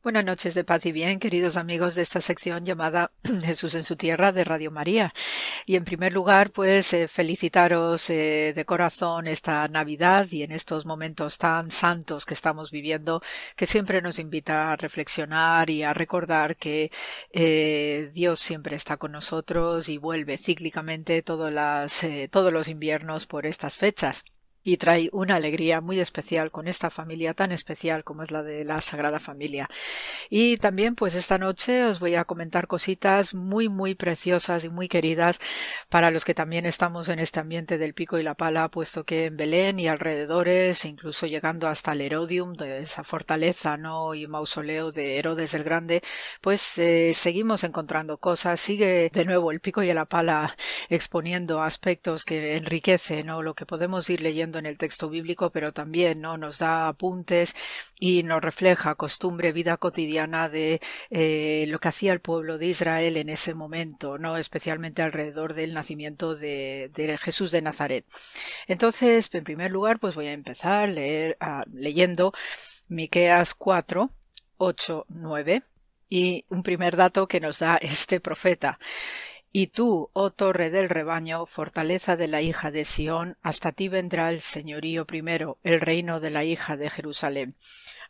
Buenas noches de paz y bien, queridos amigos de esta sección llamada Jesús en su tierra de Radio María. Y en primer lugar, pues eh, felicitaros eh, de corazón esta Navidad y en estos momentos tan santos que estamos viviendo, que siempre nos invita a reflexionar y a recordar que eh, Dios siempre está con nosotros y vuelve cíclicamente todos los inviernos por estas fechas y trae una alegría muy especial con esta familia tan especial como es la de la Sagrada Familia. Y también pues esta noche os voy a comentar cositas muy muy preciosas y muy queridas para los que también estamos en este ambiente del pico y la pala, puesto que en Belén y alrededores, incluso llegando hasta el Herodium, de esa fortaleza no y mausoleo de Herodes el Grande, pues eh, seguimos encontrando cosas, sigue de nuevo el pico y la pala exponiendo aspectos que enriquecen ¿no? lo que podemos ir leyendo en el texto bíblico, pero también ¿no? nos da apuntes y nos refleja costumbre, vida cotidiana de eh, lo que hacía el pueblo de Israel en ese momento, no especialmente alrededor del nacimiento de, Jesús de Nazaret. Entonces, en primer lugar, pues voy a empezar ah, leyendo Miqueas 4, 8, 9 y un primer dato que nos da este profeta. Y tú, oh torre del rebaño, fortaleza de la hija de Sión, hasta ti vendrá el señorío primero, el reino de la hija de Jerusalén.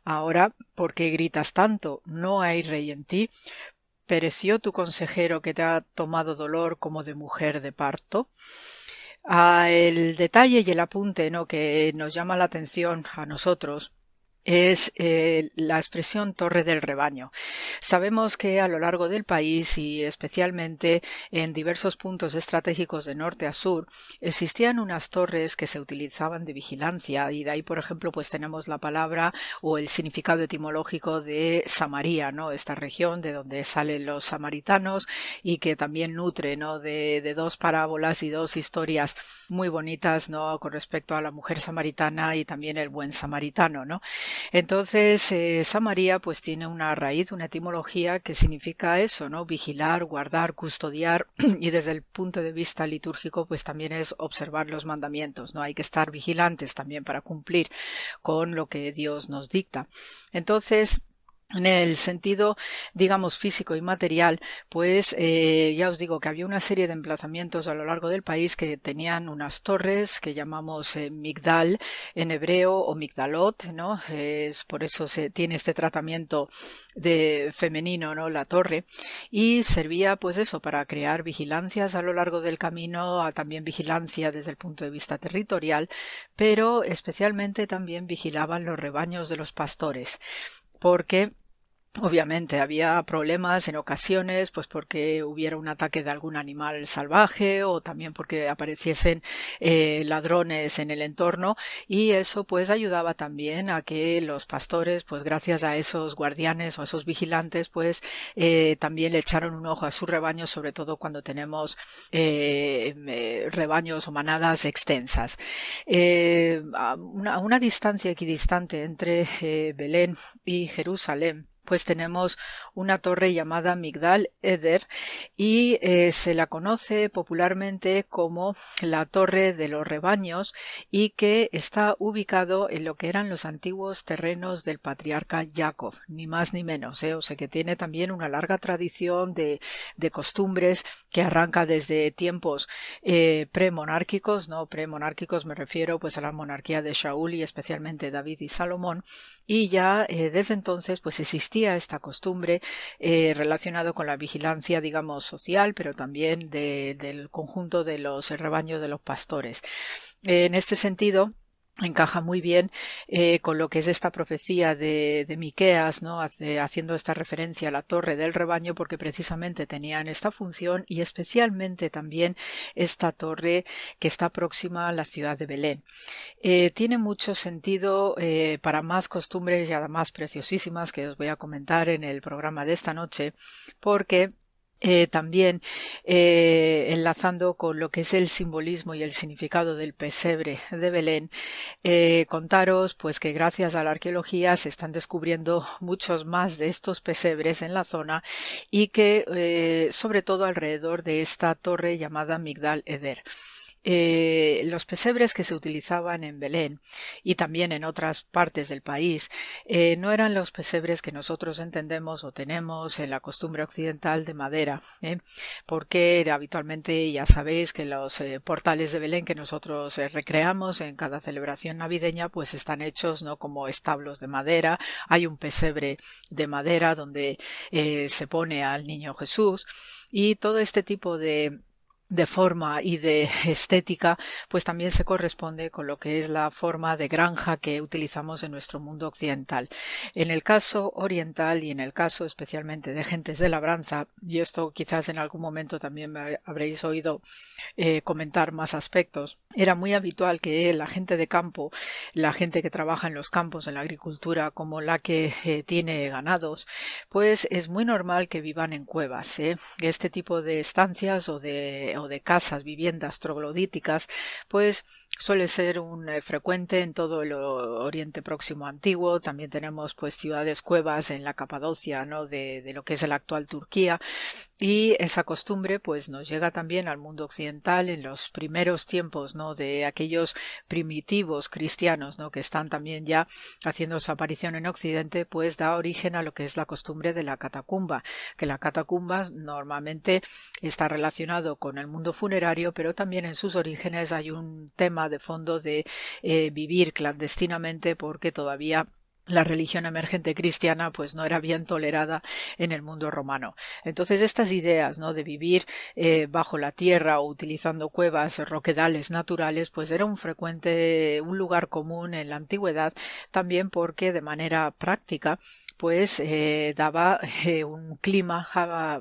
Ahora, ¿por qué gritas tanto? ¿No hay rey en ti? ¿Pereció tu consejero que te ha tomado dolor como de mujer de parto? Ah, el detalle y el apunte ¿no? que nos llama la atención a nosotros es eh, la expresión torre del rebaño. Sabemos que a lo largo del país y especialmente en diversos puntos estratégicos de norte a sur existían unas torres que se utilizaban de vigilancia y de ahí por ejemplo pues tenemos la palabra o el significado etimológico de Samaria, ¿no? Esta región de donde salen los samaritanos y que también nutre, ¿no? De, de dos parábolas y dos historias muy bonitas, ¿no? Con respecto a la mujer samaritana y también el buen samaritano, ¿no? Entonces, eh, Samaria pues tiene una raíz, una etimología que significa eso, ¿no? Vigilar, guardar, custodiar y desde el punto de vista litúrgico pues también es observar los mandamientos, ¿no? Hay que estar vigilantes también para cumplir con lo que Dios nos dicta. Entonces, en el sentido, digamos, físico y material, pues eh, ya os digo que había una serie de emplazamientos a lo largo del país que tenían unas torres que llamamos eh, migdal en hebreo o migdalot, ¿no? Es por eso se tiene este tratamiento de femenino, ¿no? La torre y servía, pues eso, para crear vigilancias a lo largo del camino, también vigilancia desde el punto de vista territorial, pero especialmente también vigilaban los rebaños de los pastores porque Obviamente había problemas en ocasiones, pues porque hubiera un ataque de algún animal salvaje o también porque apareciesen eh, ladrones en el entorno y eso pues ayudaba también a que los pastores, pues gracias a esos guardianes o esos vigilantes, pues eh, también le echaron un ojo a sus rebaños, sobre todo cuando tenemos eh, rebaños o manadas extensas. a, una, a una distancia equidistante entre Belén y Jerusalén, pues tenemos una torre llamada Migdal Eder y eh, se la conoce popularmente como la Torre de los Rebaños y que está ubicado en lo que eran los antiguos terrenos del patriarca Jacob, ni más ni menos, ¿eh? o sea que tiene también una larga tradición de, de costumbres que arranca desde tiempos eh, premonárquicos, no premonárquicos me refiero pues a la monarquía de Shaul y especialmente David y Salomón y ya desde entonces pues existía esta costumbre eh, relacionado con la vigilancia, digamos, social, pero también del conjunto de los rebaños de los pastores. en este sentido, encaja muy bien eh, con lo que es esta profecía de, de Miqueas, ¿no? haciendo esta referencia a la torre del rebaño, porque precisamente tenían esta función y especialmente también esta torre que está próxima a la ciudad de Belén. Eh, tiene mucho sentido eh, para más costumbres y además preciosísimas que os voy a comentar en el programa de esta noche, porque eh, también eh, enlazando con lo que es el simbolismo y el significado del pesebre de Belén, eh, contaros pues que gracias a la arqueología se están descubriendo muchos más de estos pesebres en la zona y que sobre todo alrededor de esta torre llamada Migdal Eder. Eh, los pesebres que se utilizaban en Belén y también en otras partes del país eh, no eran los pesebres que nosotros entendemos o tenemos en la costumbre occidental de madera, ¿eh? porque habitualmente ya sabéis que los portales de Belén que nosotros recreamos en cada celebración navideña pues están hechos no como establos de madera, hay un pesebre de madera donde se pone al niño Jesús y todo este tipo de de forma y de estética, pues también se corresponde con lo que es la forma de granja que utilizamos en nuestro mundo occidental. En el caso oriental y en el caso especialmente de gentes de labranza, y esto quizás en algún momento también me habréis oído eh, comentar más aspectos, era muy habitual que la gente de campo, la gente que trabaja en los campos, en la agricultura, como la que eh, tiene ganados, pues es muy normal que vivan en cuevas. ¿eh? Este tipo de estancias o de o de casas, viviendas troglodíticas, pues suele ser un eh, frecuente en todo el Oriente Próximo antiguo. También tenemos pues ciudades cuevas en la Capadocia, ¿no? De, lo que es la actual Turquía. Y esa costumbre pues nos llega también al mundo occidental en los primeros tiempos, ¿no? De aquellos primitivos cristianos, ¿no? Que están también ya haciendo su aparición en Occidente, pues da origen a lo que es la costumbre de la catacumba, que la catacumba normalmente está relacionado con el mundo funerario, pero también en sus orígenes hay un tema de fondo de eh, vivir clandestinamente porque todavía la religión emergente cristiana pues no era bien tolerada en el mundo romano. Entonces estas ideas ¿no? de vivir eh, bajo la tierra o utilizando cuevas, roquedales naturales, pues era un frecuente, un lugar común en la antigüedad, también porque de manera práctica pues eh, daba eh, un clima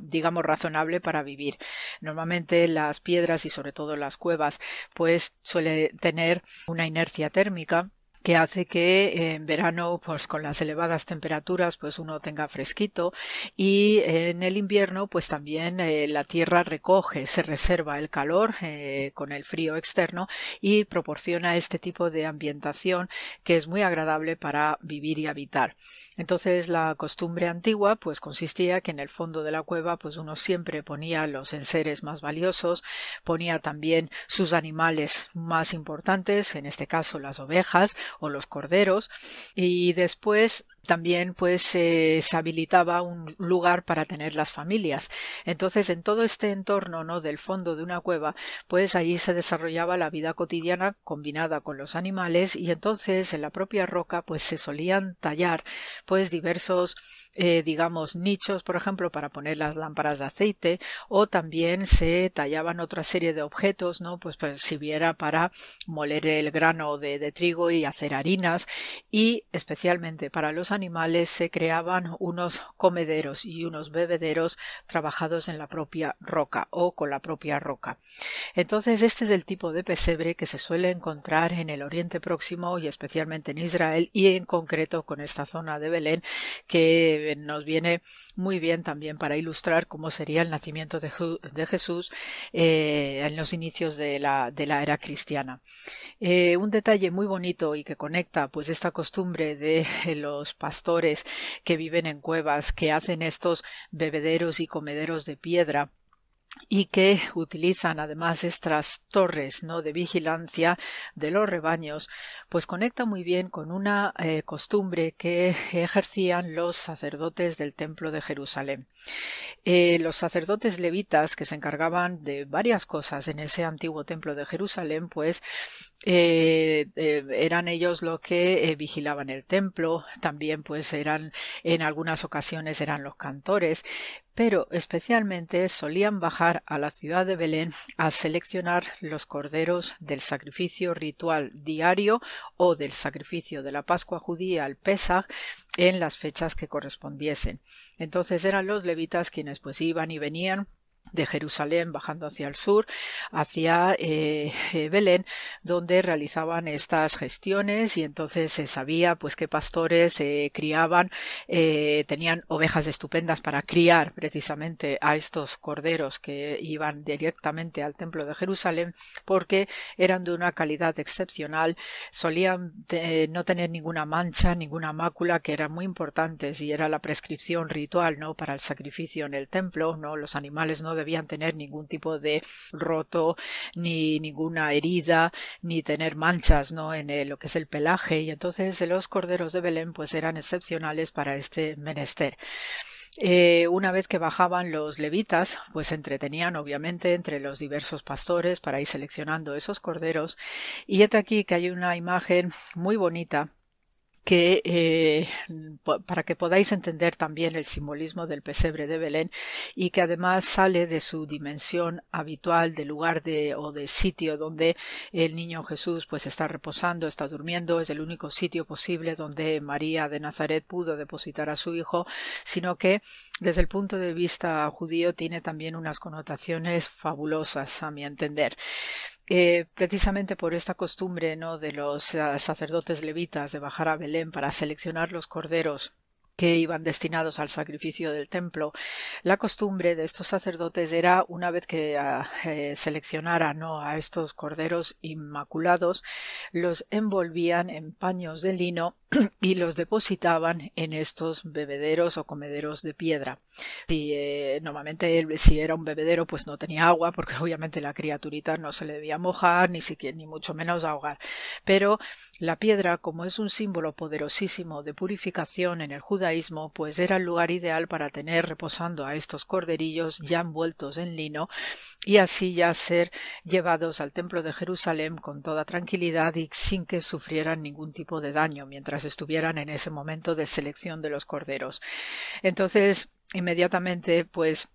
digamos razonable para vivir. Normalmente las piedras y sobre todo las cuevas pues suele tener una inercia térmica que hace que en verano, pues con las elevadas temperaturas, pues uno tenga fresquito y en el invierno, pues también eh, la tierra recoge, se reserva el calor eh, con el frío externo y proporciona este tipo de ambientación que es muy agradable para vivir y habitar. Entonces la costumbre antigua, pues consistía que en el fondo de la cueva, pues uno siempre ponía los enseres más valiosos, ponía también sus animales más importantes, en este caso las ovejas, o los corderos y después también pues se habilitaba un lugar para tener las familias. Entonces, en todo este entorno ¿no? del fondo de una cueva, pues allí se desarrollaba la vida cotidiana combinada con los animales y entonces en la propia roca pues se solían tallar pues diversos eh, digamos nichos por ejemplo para poner las lámparas de aceite o también se tallaban otra serie de objetos no pues, pues si para moler el grano de, de trigo y hacer harinas y especialmente para los animales se creaban unos comederos y unos bebederos trabajados en la propia roca o con la propia roca. Entonces este es el tipo de pesebre que se suele encontrar en el Oriente Próximo y especialmente en Israel y en concreto con esta zona de Belén que nos viene muy bien también para ilustrar cómo sería el nacimiento de, Jesús eh, en los inicios de la, de la era cristiana. Eh, un detalle muy bonito y que conecta pues esta costumbre de los pastores que viven en cuevas, que hacen estos bebederos y comederos de piedra y que utilizan además estas torres ¿no? de vigilancia de los rebaños, pues conecta muy bien con una eh, costumbre que ejercían los sacerdotes del templo de Jerusalén. Eh, los sacerdotes levitas que se encargaban de varias cosas en ese antiguo templo de Jerusalén, pues eh, eran ellos los que vigilaban el templo, también pues eran en algunas ocasiones eran los cantores, pero especialmente solían bajar a la ciudad de Belén a seleccionar los corderos del sacrificio ritual diario o del sacrificio de la Pascua judía al Pesach en las fechas que correspondiesen. Entonces eran los levitas quienes pues iban y venían de Jerusalén bajando hacia el sur, hacia eh, eh, Belén, donde realizaban estas gestiones y entonces se sabía pues qué pastores eh, criaban, tenían ovejas estupendas para criar precisamente a estos corderos que iban directamente al templo de Jerusalén porque eran de una calidad excepcional, solían no tener ninguna mancha, ninguna mácula que eran muy importantes y era la prescripción ritual no para el sacrificio en el templo, no los animales no debían tener ningún tipo de roto, ni ninguna herida, ni tener manchas, ¿no? En lo que es el pelaje. Y entonces los corderos de Belén, pues eran excepcionales para este menester. Eh, una vez que bajaban los levitas, pues se entretenían obviamente entre los diversos pastores para ir seleccionando esos corderos. Y es aquí que hay una imagen muy bonita que eh, para que podáis entender también el simbolismo del pesebre de Belén y que además sale de su dimensión habitual de lugar de o de sitio donde el niño Jesús pues está reposando, está durmiendo, es el único sitio posible donde María de Nazaret pudo depositar a su hijo, sino que desde el punto de vista judío tiene también unas connotaciones fabulosas a mi entender. Eh, precisamente por esta costumbre ¿no? de los eh, sacerdotes levitas de bajar a Belén para seleccionar los corderos que iban destinados al sacrificio del templo. La costumbre de estos sacerdotes era, una vez que ah, eh, seleccionaran a estos corderos inmaculados, los envolvían en paños de lino y los depositaban en estos bebederos o comederos de piedra. Si eh, normalmente si era un bebedero pues no tenía agua porque obviamente la criaturita no se le debía mojar ni siquiera ni mucho menos ahogar. Pero la piedra como es un símbolo poderosísimo de purificación en el judaísmo pues era el lugar ideal para tener reposando a estos corderillos ya envueltos en lino y así ya ser llevados al templo de Jerusalén con toda tranquilidad y sin que sufrieran ningún tipo de daño mientras estuvieran en ese momento de selección de los corderos. Entonces, inmediatamente, pues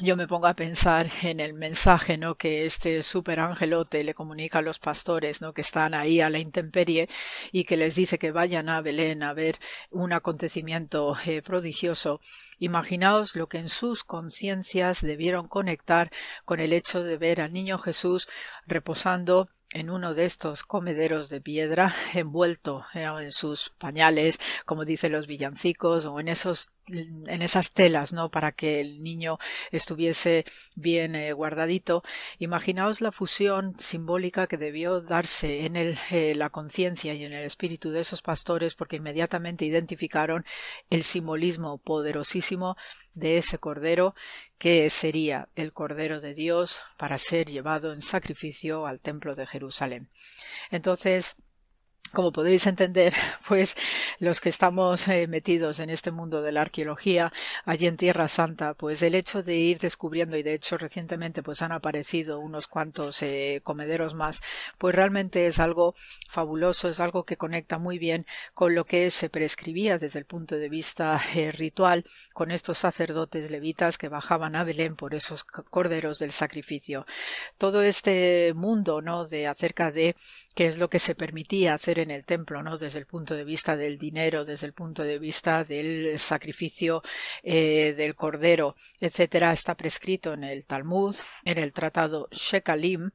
yo me pongo a pensar en el mensaje ¿no? que este super angelote le comunica a los pastores ¿no? que están ahí a la intemperie y que les dice que vayan a Belén a ver un acontecimiento eh, prodigioso. Imaginaos lo que en sus conciencias debieron conectar con el hecho de ver al niño Jesús reposando en uno de estos comederos de piedra, envuelto en sus pañales, como dicen los villancicos, o en esos en esas telas, ¿no? Para que el niño estuviese bien eh, guardadito. Imaginaos la fusión simbólica que debió darse en el, eh, la conciencia y en el espíritu de esos pastores, porque inmediatamente identificaron el simbolismo poderosísimo de ese cordero que sería el Cordero de Dios para ser llevado en sacrificio al templo de Jerusalén. Entonces, como podéis entender, pues los que estamos eh, metidos en este mundo de la arqueología allí en Tierra Santa, pues el hecho de ir descubriendo y de hecho recientemente pues han aparecido unos cuantos eh, comederos más, pues realmente es algo fabuloso, es algo que conecta muy bien con lo que se prescribía desde el punto de vista eh, ritual con estos sacerdotes levitas que bajaban a Belén por esos corderos del sacrificio. Todo este mundo, ¿no? De acerca de qué es lo que se permitía hacer en el templo, ¿no? Desde el punto de vista del dinero, desde el punto de vista del sacrificio eh, del cordero, etcétera, está prescrito en el Talmud, en el tratado Shekalim,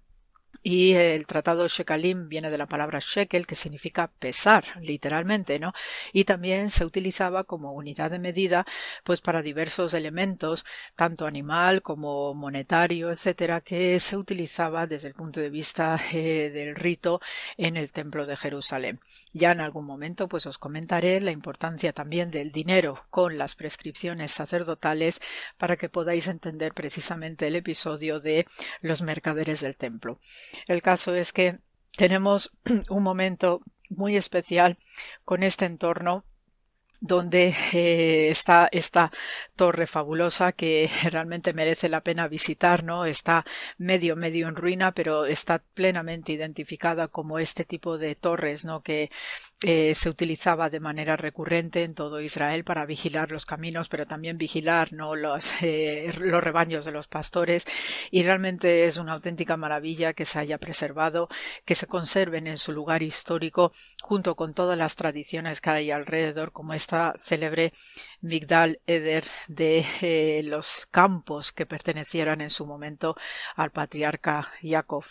y el tratado Shekalim viene de la palabra shekel, que significa pesar, literalmente, ¿no? Y también se utilizaba como unidad de medida, pues para diversos elementos, tanto animal como monetario, etcétera, que se utilizaba desde el punto de vista eh, del rito en el templo de Jerusalén. Ya en algún momento, pues os comentaré la importancia también del dinero con las prescripciones sacerdotales para que podáis entender precisamente el episodio de los mercaderes del templo. El caso es que tenemos un momento muy especial con este entorno donde eh, está esta torre fabulosa que realmente merece la pena visitar, ¿no? Está medio, medio en ruina, pero está plenamente identificada como este tipo de torres, ¿no? Que eh, se utilizaba de manera recurrente en todo Israel para vigilar los caminos, pero también vigilar, ¿no? Los, eh, los rebaños de los pastores y realmente es una auténtica maravilla que se haya preservado, que se conserven en su lugar histórico junto con todas las tradiciones que hay alrededor, como esta célebre Migdal Eder de eh, los campos que pertenecieran en su momento al patriarca Jacob.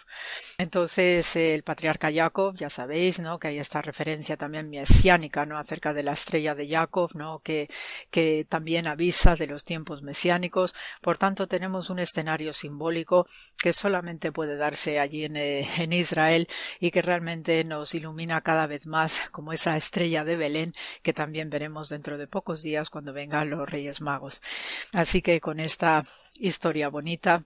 Entonces, el patriarca Jacob, ya sabéis, ¿no? Que hay esta referencia también mesiánica, ¿no? Acerca de la estrella de Jacob, ¿no? Que, que también avisa de los tiempos mesiánicos. Por tanto, tenemos un escenario simbólico que solamente puede darse allí en, eh, en Israel y que realmente nos ilumina cada vez más como esa estrella de Belén que también veremos veremos dentro de pocos días cuando vengan los Reyes Magos. Así que con esta historia bonita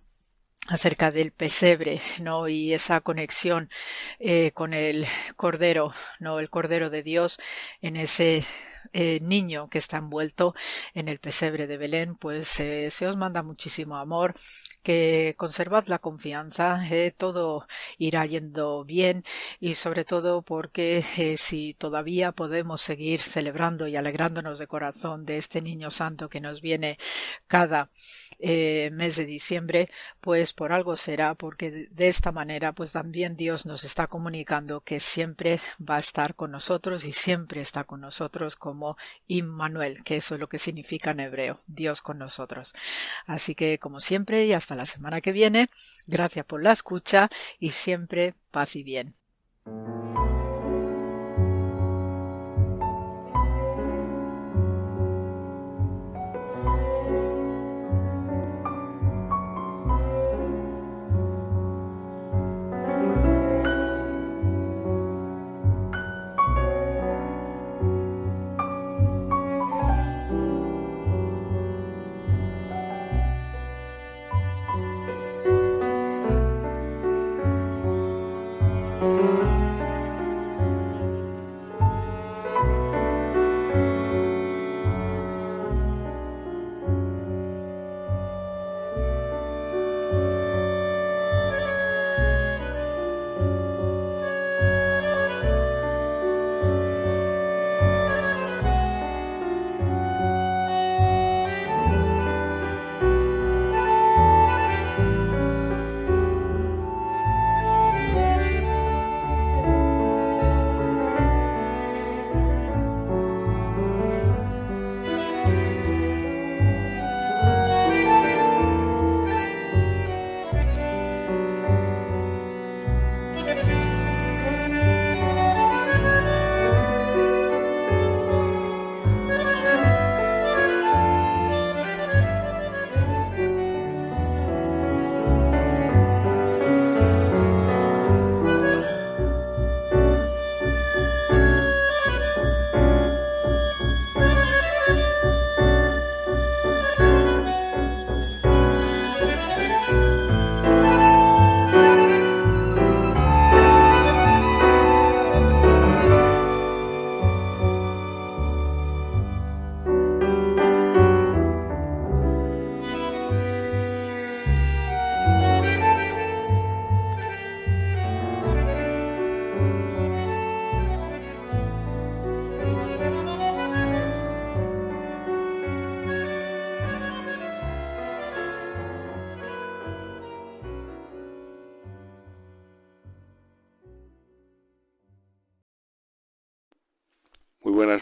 acerca del pesebre, ¿no? Y esa conexión eh, con el Cordero, ¿no? El Cordero de Dios en ese eh, niño que está envuelto en el pesebre de Belén, pues eh, se os manda muchísimo amor, que conservad la confianza, eh, todo irá yendo bien y sobre todo porque si todavía podemos seguir celebrando y alegrándonos de corazón de este niño santo que nos viene cada mes de diciembre, pues por algo será, porque de esta manera pues también Dios nos está comunicando que siempre va a estar con nosotros y siempre está con nosotros Immanuel, que eso es lo que significa en hebreo, Dios con nosotros. Así que, como siempre, y hasta la semana que viene, gracias por la escucha y siempre paz y bien.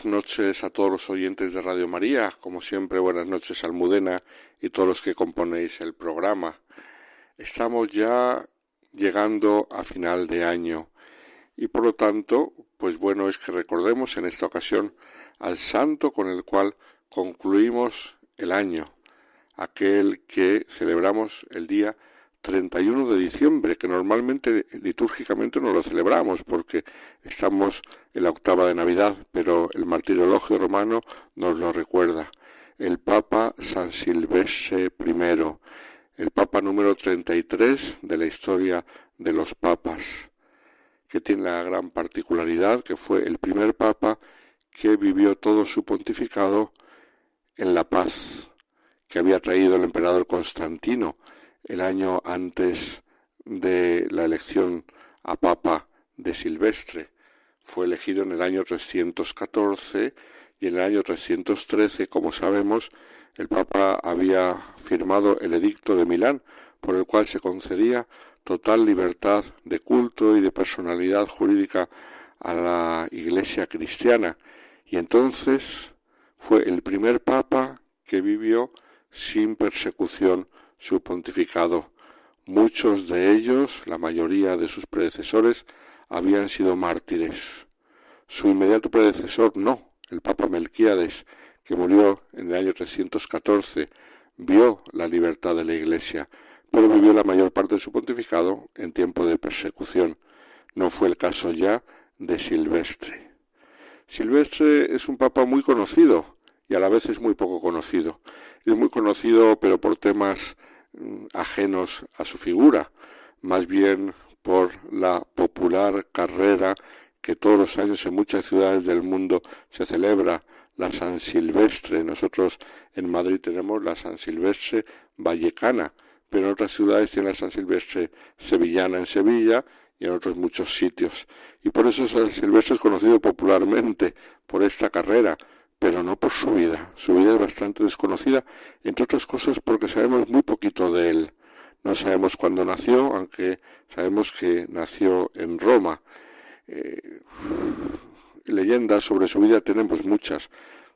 Buenas noches a todos los oyentes de Radio María, como siempre buenas noches Almudena y todos los que componéis el programa. Estamos ya llegando a final de año y por lo tanto, pues bueno es que recordemos en esta ocasión al santo con el cual concluimos el año, aquel que celebramos el día 31 de diciembre, que normalmente litúrgicamente no lo celebramos porque estamos en la octava de Navidad, pero el martirologio romano nos lo recuerda. El Papa San Silvestre I, el Papa número 33 de la historia de los papas, que tiene la gran particularidad que fue el primer Papa que vivió todo su pontificado en la paz que había traído el emperador Constantino, el año antes de la elección a Papa de Silvestre. Fue elegido en el año 314 y en el año 313, como sabemos, el Papa había firmado el Edicto de Milán, por el cual se concedía total libertad de culto y de personalidad jurídica a la Iglesia cristiana. Y entonces fue el primer Papa que vivió sin persecución su pontificado. Muchos de ellos, la mayoría de sus predecesores, habían sido mártires. Su inmediato predecesor no, el Papa Melquiades, que murió en el año 314, vio la libertad de la Iglesia, pero vivió la mayor parte de su pontificado en tiempo de persecución. No fue el caso ya de Silvestre. Silvestre es un papa muy conocido y a la vez es muy poco conocido. Es muy conocido pero por temas ajenos a su figura, más bien por la popular carrera que todos los años en muchas ciudades del mundo se celebra, la San Silvestre. Nosotros en Madrid tenemos la San Silvestre vallecana, pero en otras ciudades tiene la San Silvestre sevillana en Sevilla y en otros muchos sitios. Y por eso San Silvestre es conocido popularmente por esta carrera, pero no por su vida. Su vida es bastante desconocida, entre otras cosas porque sabemos muy poquito de él. No sabemos cuándo nació, aunque sabemos que nació en Roma. Eh, leyendas sobre su vida tenemos muchas,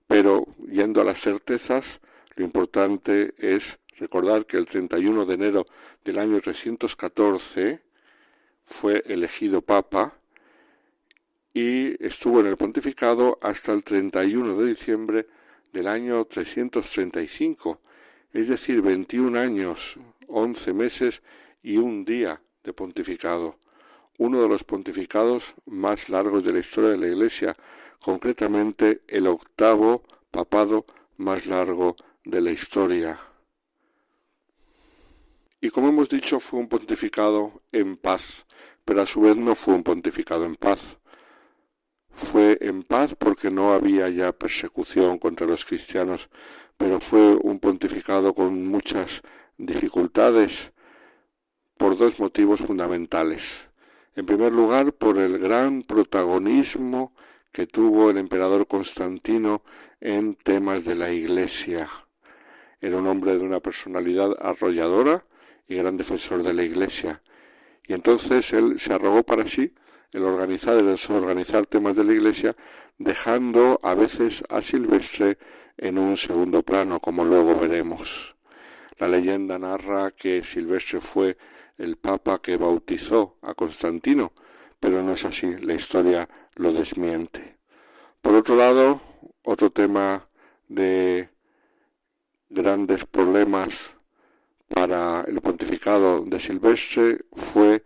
pero yendo a las certezas, lo importante es recordar que el 31 de enero del año 314 fue elegido papa y estuvo en el pontificado hasta el 31 de diciembre del año 335, es decir, 21 años, 11 meses y un día de pontificado uno de los pontificados más largos de la historia de la Iglesia, concretamente el octavo papado más largo de la historia. Y como hemos dicho, fue un pontificado en paz, pero a su vez no fue un pontificado en paz. Fue en paz porque no había ya persecución contra los cristianos, pero fue un pontificado con muchas dificultades por dos motivos fundamentales. En primer lugar, por el gran protagonismo que tuvo el emperador Constantino en temas de la Iglesia. Era un hombre de una personalidad arrolladora y gran defensor de la Iglesia. Y entonces él se arrogó para sí el organizar, el desorganizar temas de la Iglesia, dejando a veces a Silvestre en un segundo plano, como luego veremos. La leyenda narra que Silvestre fue el Papa que bautizó a Constantino, pero no es así, la historia lo desmiente. Por otro lado, otro tema de grandes problemas para el pontificado de Silvestre fue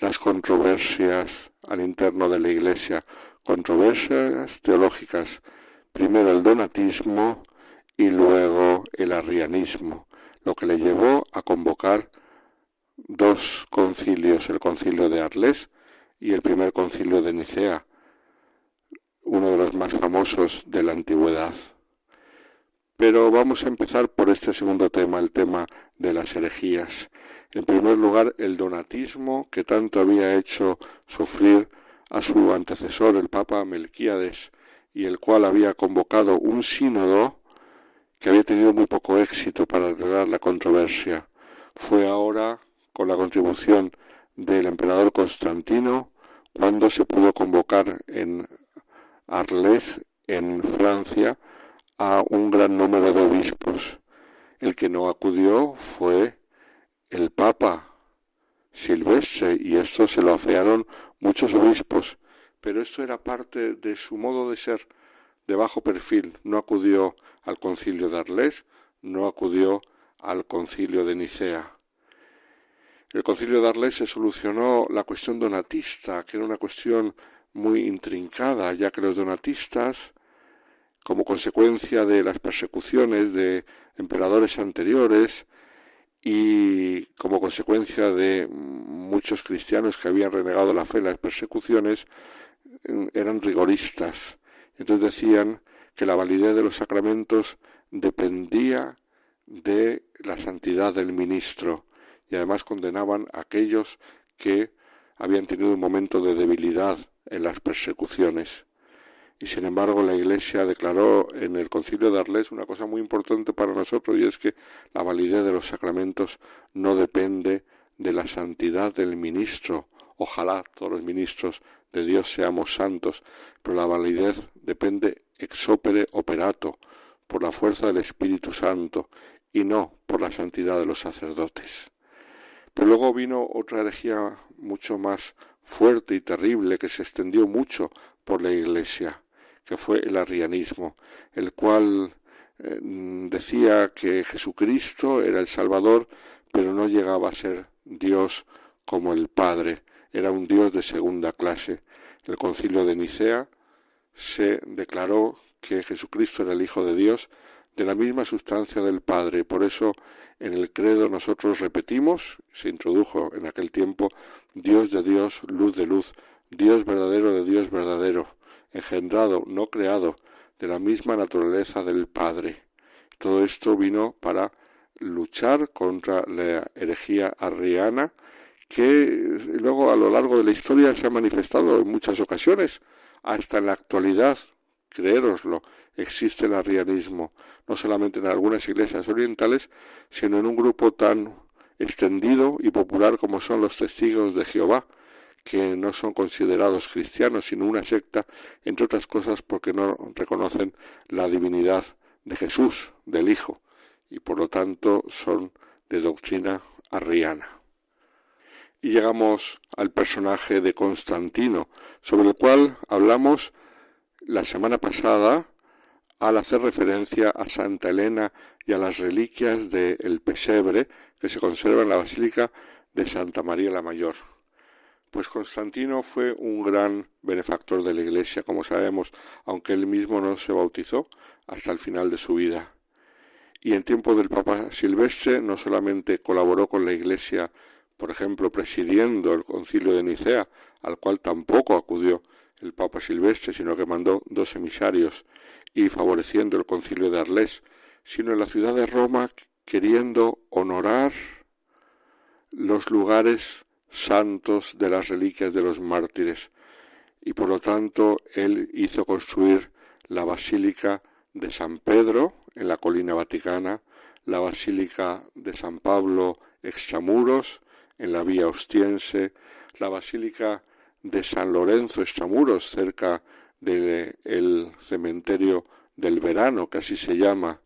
las controversias al interno de la Iglesia, controversias teológicas, primero el donatismo y luego el arrianismo, lo que le llevó a convocar dos concilios, el concilio de Arles y el primer concilio de Nicea, uno de los más famosos de la antigüedad. Pero vamos a empezar por este segundo tema, el tema de las herejías. En primer lugar, el donatismo que tanto había hecho sufrir a su antecesor, el Papa Melquíades, y el cual había convocado un sínodo que había tenido muy poco éxito para arreglar la controversia. Fue ahora con la contribución del emperador Constantino cuando se pudo convocar en Arles, en Francia, a un gran número de obispos. El que no acudió fue el Papa Silvestre y esto se lo afearon muchos obispos, pero esto era parte de su modo de ser de bajo perfil. No acudió al concilio de Arles, no acudió al concilio de Nicea el concilio de Arles se solucionó la cuestión donatista, que era una cuestión muy intrincada, ya que los donatistas, como consecuencia de las persecuciones de emperadores anteriores y como consecuencia de muchos cristianos que habían renegado la fe en las persecuciones, eran rigoristas. Entonces decían que la validez de los sacramentos dependía de la santidad del ministro y además condenaban a aquellos que habían tenido un momento de debilidad en las persecuciones. Y sin embargo la Iglesia declaró en el concilio de Arles una cosa muy importante para nosotros y es que la validez de los sacramentos no depende de la santidad del ministro. Ojalá todos los ministros de Dios seamos santos, pero la validez depende ex opere operato, por la fuerza del Espíritu Santo y no por la santidad de los sacerdotes. Pero luego vino otra herejía mucho más fuerte y terrible que se extendió mucho por la Iglesia, que fue el arrianismo, el cual eh, decía que Jesucristo era el Salvador, pero no llegaba a ser Dios como el Padre, era un Dios de segunda clase. El concilio de Nicea se declaró que Jesucristo era el Hijo de Dios de la misma sustancia del Padre. Por eso en el credo nosotros repetimos, se introdujo en aquel tiempo, Dios de Dios, luz de luz, Dios verdadero de Dios verdadero, engendrado, no creado, de la misma naturaleza del Padre. Todo esto vino para luchar contra la herejía arriana que luego a lo largo de la historia se ha manifestado en muchas ocasiones, hasta en la actualidad, creéroslo, existe el arrianismo, no solamente en algunas iglesias orientales, sino en un grupo tan extendido y popular como son los testigos de Jehová, que no son considerados cristianos, sino una secta, entre otras cosas porque no reconocen la divinidad de Jesús, del Hijo, y por lo tanto son de doctrina arriana. Y llegamos al personaje de Constantino, sobre el cual hablamos la semana pasada al hacer referencia a Santa Elena y a las reliquias del pesebre que se conserva en la Basílica de Santa María la Mayor. Pues Constantino fue un gran benefactor de la Iglesia, como sabemos, aunque él mismo no se bautizó hasta el final de su vida. Y en tiempo del Papa Silvestre no solamente colaboró con la Iglesia, por ejemplo, presidiendo el concilio de Nicea, al cual tampoco acudió el Papa Silvestre, sino que mandó dos emisarios y favoreciendo el concilio de Arles, sino en la ciudad de Roma queriendo honorar los lugares santos de las reliquias de los mártires y por lo tanto él hizo construir la Basílica de San Pedro en la colina vaticana, la Basílica de San Pablo extramuros en la vía ostiense, la Basílica de San Lorenzo extramuros cerca del cementerio del verano, que así se llama,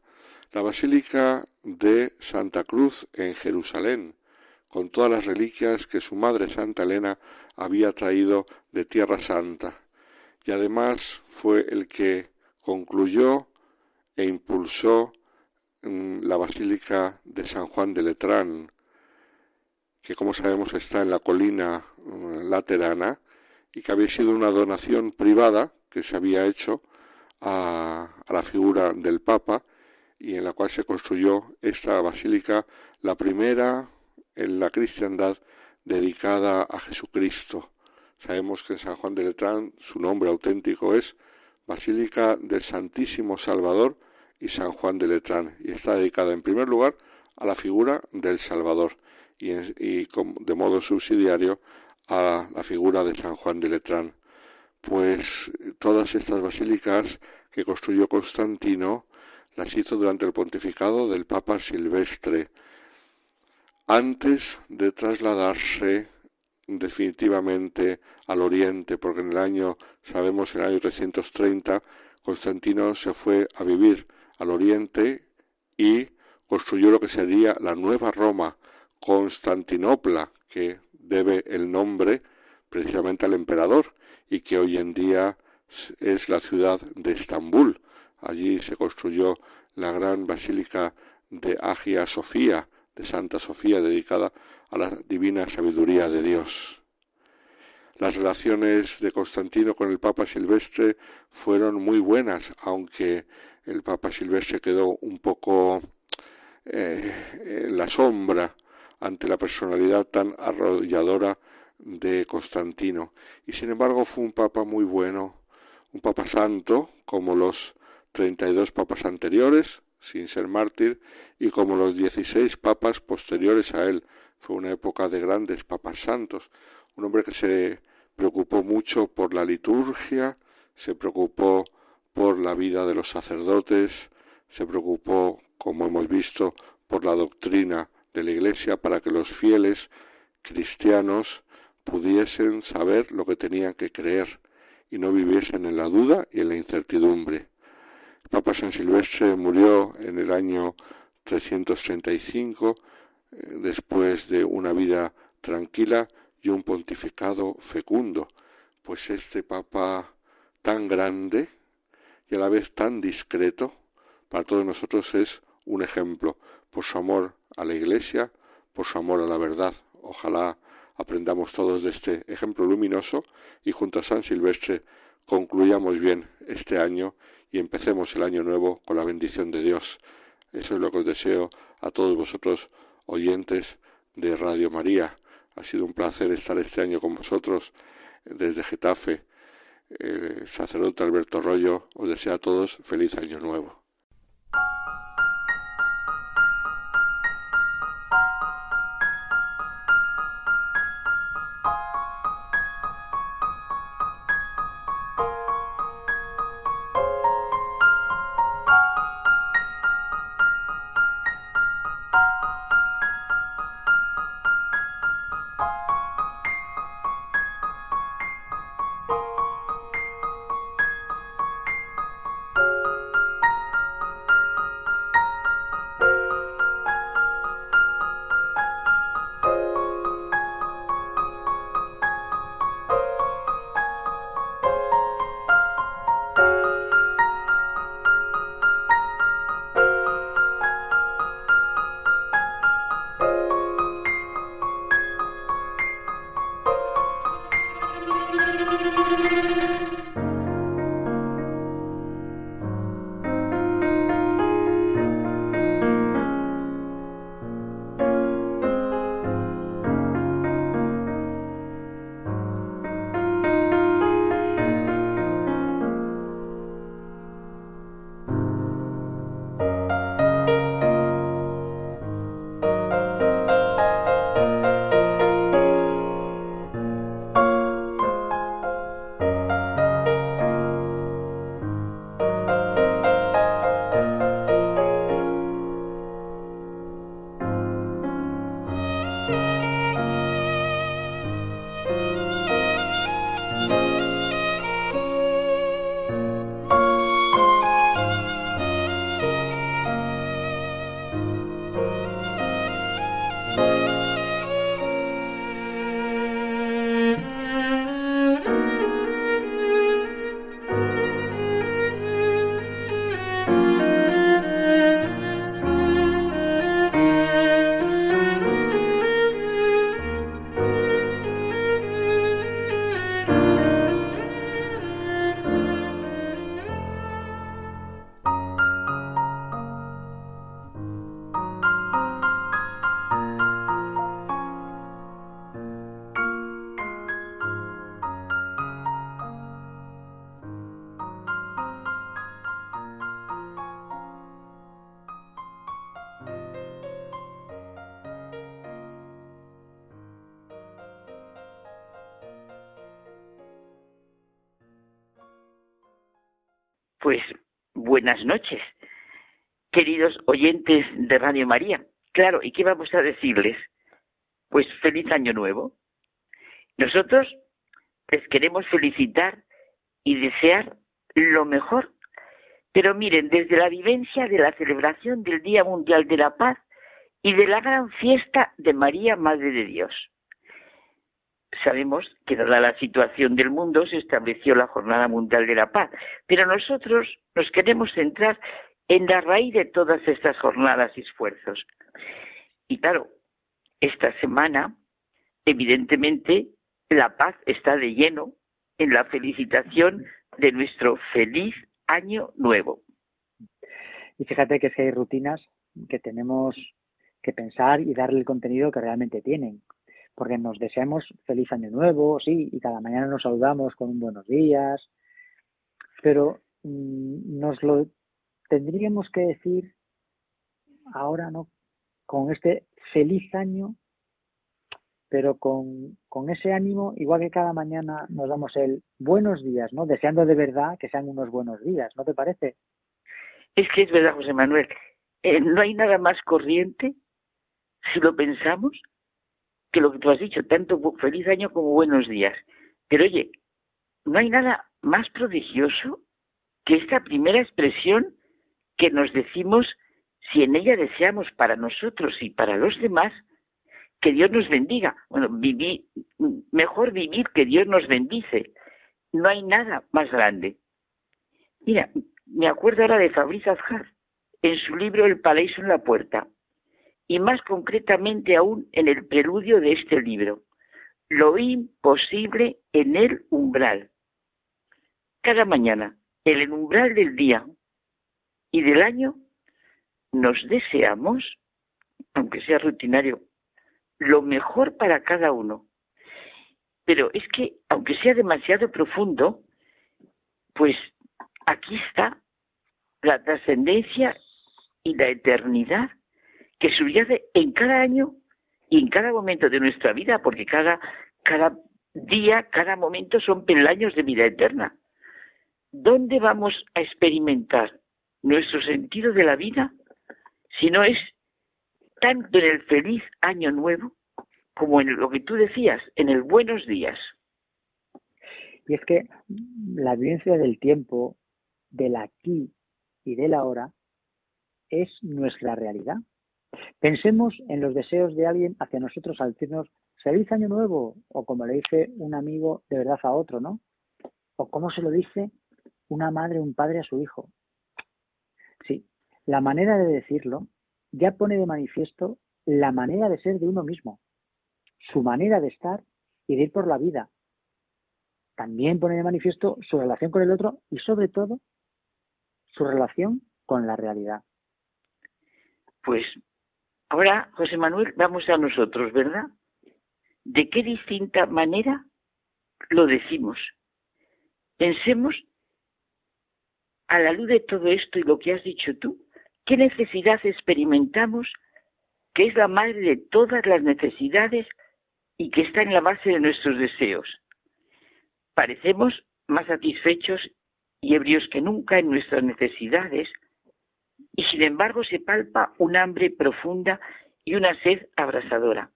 la Basílica de Santa Cruz en Jerusalén, con todas las reliquias que su madre Santa Elena había traído de Tierra Santa, y además fue el que concluyó e impulsó mm, la Basílica de San Juan de Letrán, que como sabemos está en la colina mm, laterana y que había sido una donación privada que se había hecho a, a la figura del Papa y en la cual se construyó esta basílica, la primera en la cristiandad dedicada a Jesucristo. Sabemos que en San Juan de Letrán su nombre auténtico es Basílica del Santísimo Salvador y San Juan de Letrán y está dedicada en primer lugar a la figura del Salvador y, de modo subsidiario a la figura de San Juan de Letrán. Pues todas estas basílicas que construyó Constantino las hizo durante el pontificado del Papa Silvestre, antes de trasladarse definitivamente al oriente, porque en el año, sabemos, en el año 330, Constantino se fue a vivir al oriente y construyó lo que sería la nueva Roma, Constantinopla, que debe el nombre precisamente al emperador y que hoy en día es la ciudad de Estambul. Allí se construyó la gran basílica de Agia Sofía, de Santa Sofía dedicada a la divina sabiduría de Dios. Las relaciones de Constantino con el Papa Silvestre fueron muy buenas, aunque el Papa Silvestre quedó un poco eh, en la sombra ante la personalidad tan arrolladora de Constantino. Y sin embargo fue un papa muy bueno, un papa santo, como los treinta y dos papas anteriores, sin ser mártir, y como los dieciséis papas posteriores a él. Fue una época de grandes papas santos, un hombre que se preocupó mucho por la liturgia, se preocupó por la vida de los sacerdotes, se preocupó, como hemos visto, por la doctrina de la Iglesia para que los fieles cristianos pudiesen saber lo que tenían que creer y no viviesen en la duda y en la incertidumbre. Papa San Silvestre murió en el año 335 eh, después de una vida tranquila y un pontificado fecundo, pues este Papa tan grande y a la vez tan discreto, para todos nosotros es un ejemplo por su amor a la Iglesia, por su amor a la verdad. Ojalá aprendamos todos de este ejemplo luminoso y junto a San Silvestre concluyamos bien este año y empecemos el año nuevo con la bendición de Dios. Eso es lo que os deseo a todos vosotros, oyentes de Radio María. Ha sido un placer estar este año con vosotros desde Getafe. El sacerdote Alberto Rollo os desea a todos feliz año nuevo. Buenas noches, queridos oyentes de Radio María. Claro, ¿y qué vamos a decirles? Pues feliz año nuevo. Nosotros les queremos felicitar y desear lo mejor. Pero miren, desde la vivencia de la celebración del Día Mundial de la Paz y de la gran fiesta de María, Madre de Dios, sabemos que dada la situación del mundo se estableció la Jornada Mundial de la Paz, pero nosotros nos queremos centrar en la raíz de todas estas jornadas y esfuerzos. Y claro, esta semana, evidentemente, la paz está de lleno en la felicitación de nuestro feliz año nuevo. Y fíjate que es hay rutinas que tenemos que pensar y darle el contenido que realmente tienen porque nos deseamos feliz año nuevo, sí, y cada mañana nos saludamos con un buenos días, pero mm, nos lo tendríamos que decir ahora, ¿no? Con este feliz año, pero con, con ese ánimo, igual que cada mañana nos damos el buenos días, ¿no? Deseando de verdad que sean unos buenos días, ¿no te parece? Es que es verdad, José Manuel. Eh, no hay nada más corriente, si lo pensamos, que lo que tú has dicho, tanto feliz año como buenos días. Pero oye, no hay nada más prodigioso que esta primera expresión que nos decimos si en ella deseamos para nosotros y para los demás que Dios nos bendiga. Bueno, vivir, mejor vivir que Dios nos bendice. No hay nada más grande. Mira, me acuerdo ahora de Fabriz Azhar, en su libro El paraíso en la puerta y más concretamente aún en el preludio de este libro, lo imposible en el umbral. cada mañana, en el umbral del día y del año, nos deseamos, aunque sea rutinario, lo mejor para cada uno. Pero es que, aunque sea demasiado profundo, pues aquí está la trascendencia y la eternidad que subyace en cada año y en cada momento de nuestra vida, porque cada, cada día, cada momento son peldaños de vida eterna. ¿Dónde vamos a experimentar nuestro sentido de la vida si no es tanto en el feliz año nuevo como en lo que tú decías, en el buenos días? Y es que la vivencia del tiempo, del aquí y del ahora, es nuestra realidad. Pensemos en los deseos de alguien hacia nosotros al decirnos feliz año nuevo, o como le dice un amigo de verdad a otro, ¿no? O como se lo dice una madre un padre a su hijo. Sí, la manera de decirlo ya pone de manifiesto la manera de ser de uno mismo, su manera de estar y de ir por la vida. También pone de manifiesto su relación con el otro y sobre todo su relación con la realidad. Pues ahora, José Manuel, vamos a nosotros, ¿verdad? ¿De qué distinta manera lo decimos? Pensemos, a la luz de todo esto y lo que has dicho tú, ¿qué necesidad experimentamos que es la madre de todas las necesidades y que está en la base de nuestros deseos? Parecemos más satisfechos y ebrios que nunca en nuestras necesidades, y sin embargo se palpa un hambre profunda y una sed abrasadora.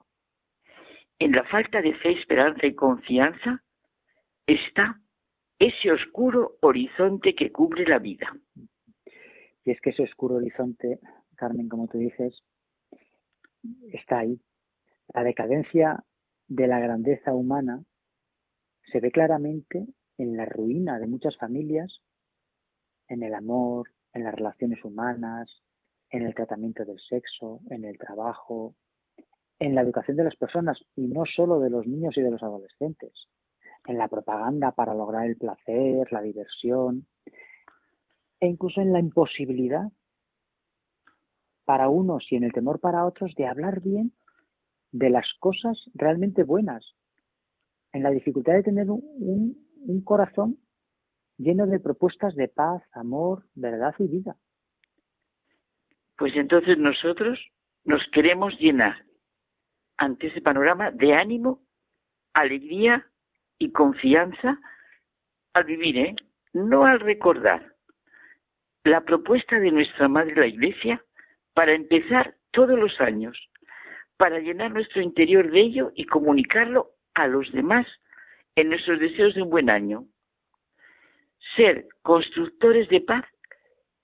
En la falta de fe, esperanza y confianza está ese oscuro horizonte que cubre la vida. Y es que ese oscuro horizonte, Carmen, como tú dices, está ahí. La decadencia de la grandeza humana se ve claramente en la ruina de muchas familias, en el amor, en las relaciones humanas, en el tratamiento del sexo, en el trabajo, en la educación de las personas y no solo de los niños y de los adolescentes, en la propaganda para lograr el placer, la diversión e incluso en la imposibilidad para unos y en el temor para otros de hablar bien de las cosas realmente buenas, en la dificultad de tener un, corazón lleno de propuestas de paz, amor, verdad y vida. Pues entonces nosotros nos queremos llenar ante ese panorama de ánimo, alegría y confianza al vivir, ¿eh? no al recordar. La propuesta de nuestra Madre la Iglesia para empezar todos los años, para llenar nuestro interior de ello y comunicarlo a los demás en nuestros deseos de un buen año. Ser constructores de paz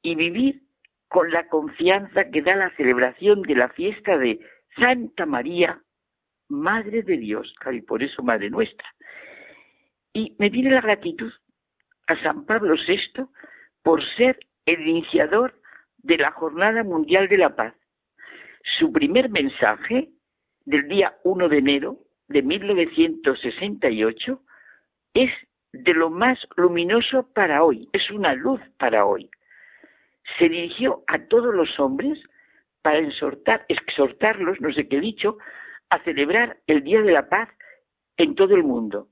y vivir con la confianza que da la celebración de la fiesta de Santa María, Madre de Dios, y por eso Madre nuestra. Y me viene la gratitud a San Pablo VI por ser el iniciador de la Jornada Mundial de la Paz. Su primer mensaje del día 1 de enero de 1968 es de lo más luminoso para hoy, es una luz para hoy. Se dirigió a todos los hombres para exhortar, exhortarlos, no sé qué he dicho, a celebrar el Día de la Paz en todo el mundo,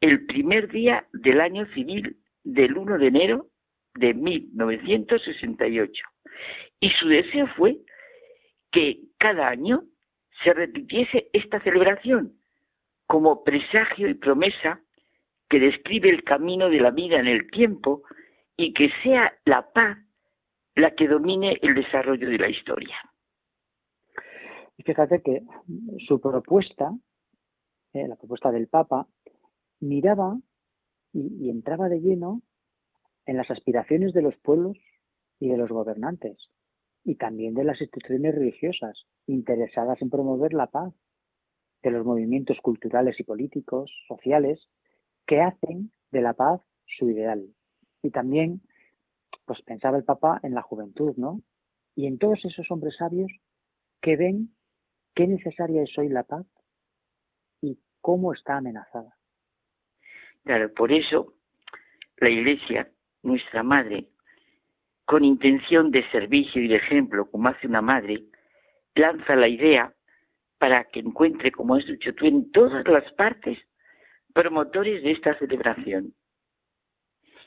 el primer día del año civil del 1 de enero de 1968. Y su deseo fue que cada año se repitiese esta celebración como presagio y promesa que describe el camino de la vida en el tiempo y que sea la paz la que domine el desarrollo de la historia. Y fíjate que su propuesta, eh, la propuesta del Papa, miraba y entraba de lleno en las aspiraciones de los pueblos y de los gobernantes y también de las instituciones religiosas interesadas en promover la paz, de los movimientos culturales y políticos, sociales, que hacen de la paz su ideal. Y también, pues pensaba el Papa en la juventud, ¿no? Y en todos esos hombres sabios que ven qué necesaria es hoy la paz y cómo está amenazada. Claro, por eso la Iglesia, nuestra madre, con intención de servicio y de ejemplo, como hace una madre, lanza la idea para que encuentre, como has dicho tú, en todas las partes promotores de esta celebración.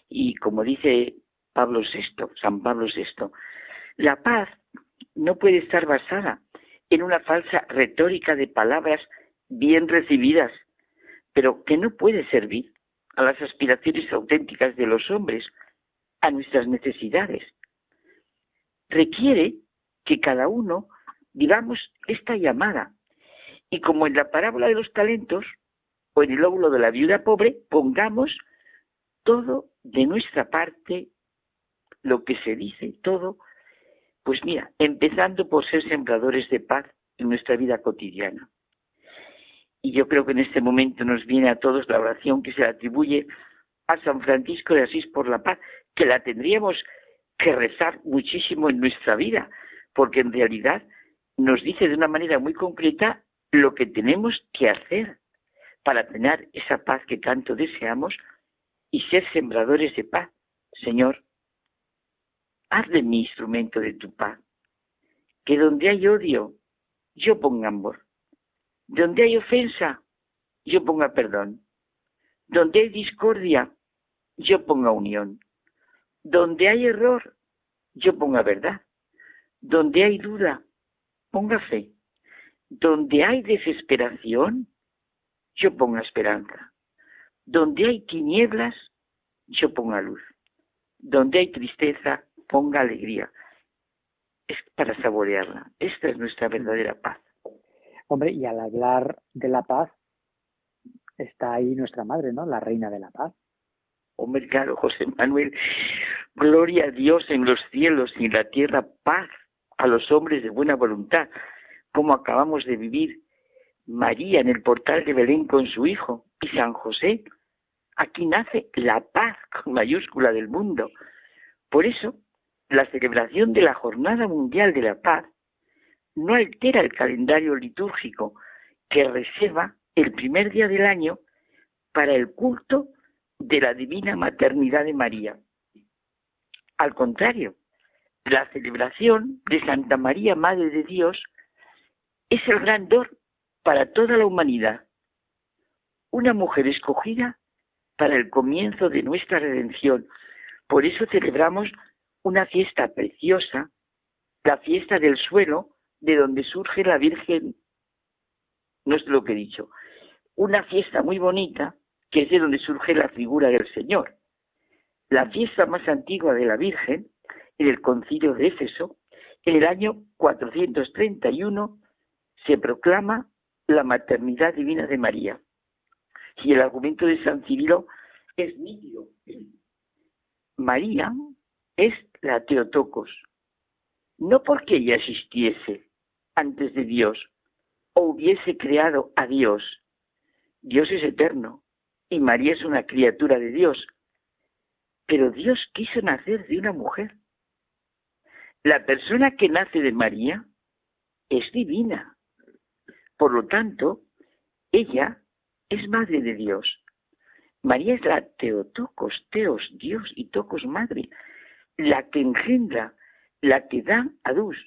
Y como dice Pablo VI, San Pablo VI, la paz no puede estar basada en una falsa retórica de palabras bien recibidas, pero que no puede servir a las aspiraciones auténticas de los hombres, a nuestras necesidades. Requiere que cada uno digamos esta llamada y como en la parábola de los talentos o en el óvulo de la viuda pobre, pongamos todo de nuestra parte, lo que se dice, todo, pues mira, empezando por ser sembradores de paz en nuestra vida cotidiana. Y yo creo que en este momento nos viene a todos la oración que se le atribuye a San Francisco de Asís por la paz, que la tendríamos que rezar muchísimo en nuestra vida, porque en realidad nos dice de una manera muy concreta lo que tenemos que hacer para tener esa paz que tanto deseamos y ser sembradores de paz. Señor, haz de mí instrumento de tu paz, que donde hay odio, yo ponga amor donde hay ofensa, yo ponga perdón. Donde hay discordia, yo ponga unión. Donde hay error, yo ponga verdad. Donde hay duda, ponga fe. Donde hay desesperación, yo ponga esperanza. Donde hay tinieblas, yo ponga luz. Donde hay tristeza, ponga alegría. Es para saborearla. Esta es nuestra verdadera paz. Hombre, y al hablar de la paz, está ahí nuestra madre, ¿no? La reina de la paz. Hombre, claro, José Manuel, gloria a Dios en los cielos y en la tierra, paz a los hombres de buena voluntad, como acabamos de vivir María en el portal de Belén con su hijo y San José. Aquí nace la paz mayúscula del mundo. Por eso, la celebración de la Jornada Mundial de la Paz no altera el calendario litúrgico que reserva el primer día del año para el culto de la divina maternidad de María. Al contrario, la celebración de Santa María, Madre de Dios, es el gran don para toda la humanidad. Una mujer escogida para el comienzo de nuestra redención. Por eso celebramos una fiesta preciosa, la fiesta del suelo, de donde surge la Virgen, no es lo que he dicho, una fiesta muy bonita, que es de donde surge la figura del Señor. La fiesta más antigua de la Virgen, en el concilio de Éfeso, en el año 431, se proclama la maternidad divina de María. Y el argumento de San Cirilo es nítido. María es la Teotocos, no porque ella existiese antes de Dios o hubiese creado a Dios. Dios es eterno y María es una criatura de Dios. Pero Dios quiso nacer de una mujer. La persona que nace de María es divina. Por lo tanto, ella es madre de Dios. María es la Teotocos, Teos, Dios y Tocos, madre, la que engendra, la que da a luz,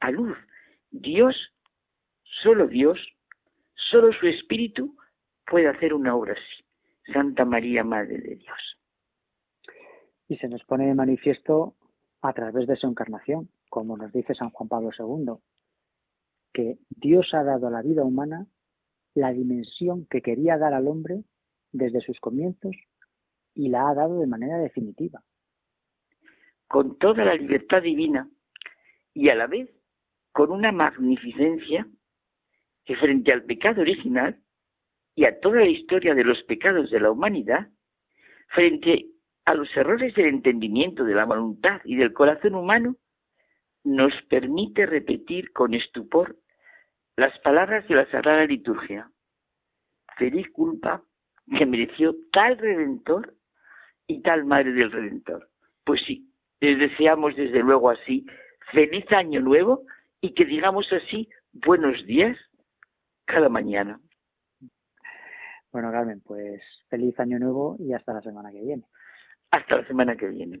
a luz. Dios, solo Dios, solo su Espíritu puede hacer una obra así. Santa María, Madre de Dios. Y se nos pone de manifiesto a través de su encarnación, como nos dice San Juan Pablo II, que Dios ha dado a la vida humana la dimensión que quería dar al hombre desde sus comienzos y la ha dado de manera definitiva. Con toda la libertad divina y a la vez con una magnificencia que frente al pecado original y a toda la historia de los pecados de la humanidad, frente a los errores del entendimiento, de la voluntad y del corazón humano, nos permite repetir con estupor las palabras de la Sagrada Liturgia. Feliz culpa que mereció tal Redentor y tal Madre del Redentor. Pues sí, les deseamos desde luego así feliz año nuevo y que digamos así buenos días cada mañana. Bueno, Carmen, pues feliz año nuevo y hasta la semana que viene. Hasta la semana que viene.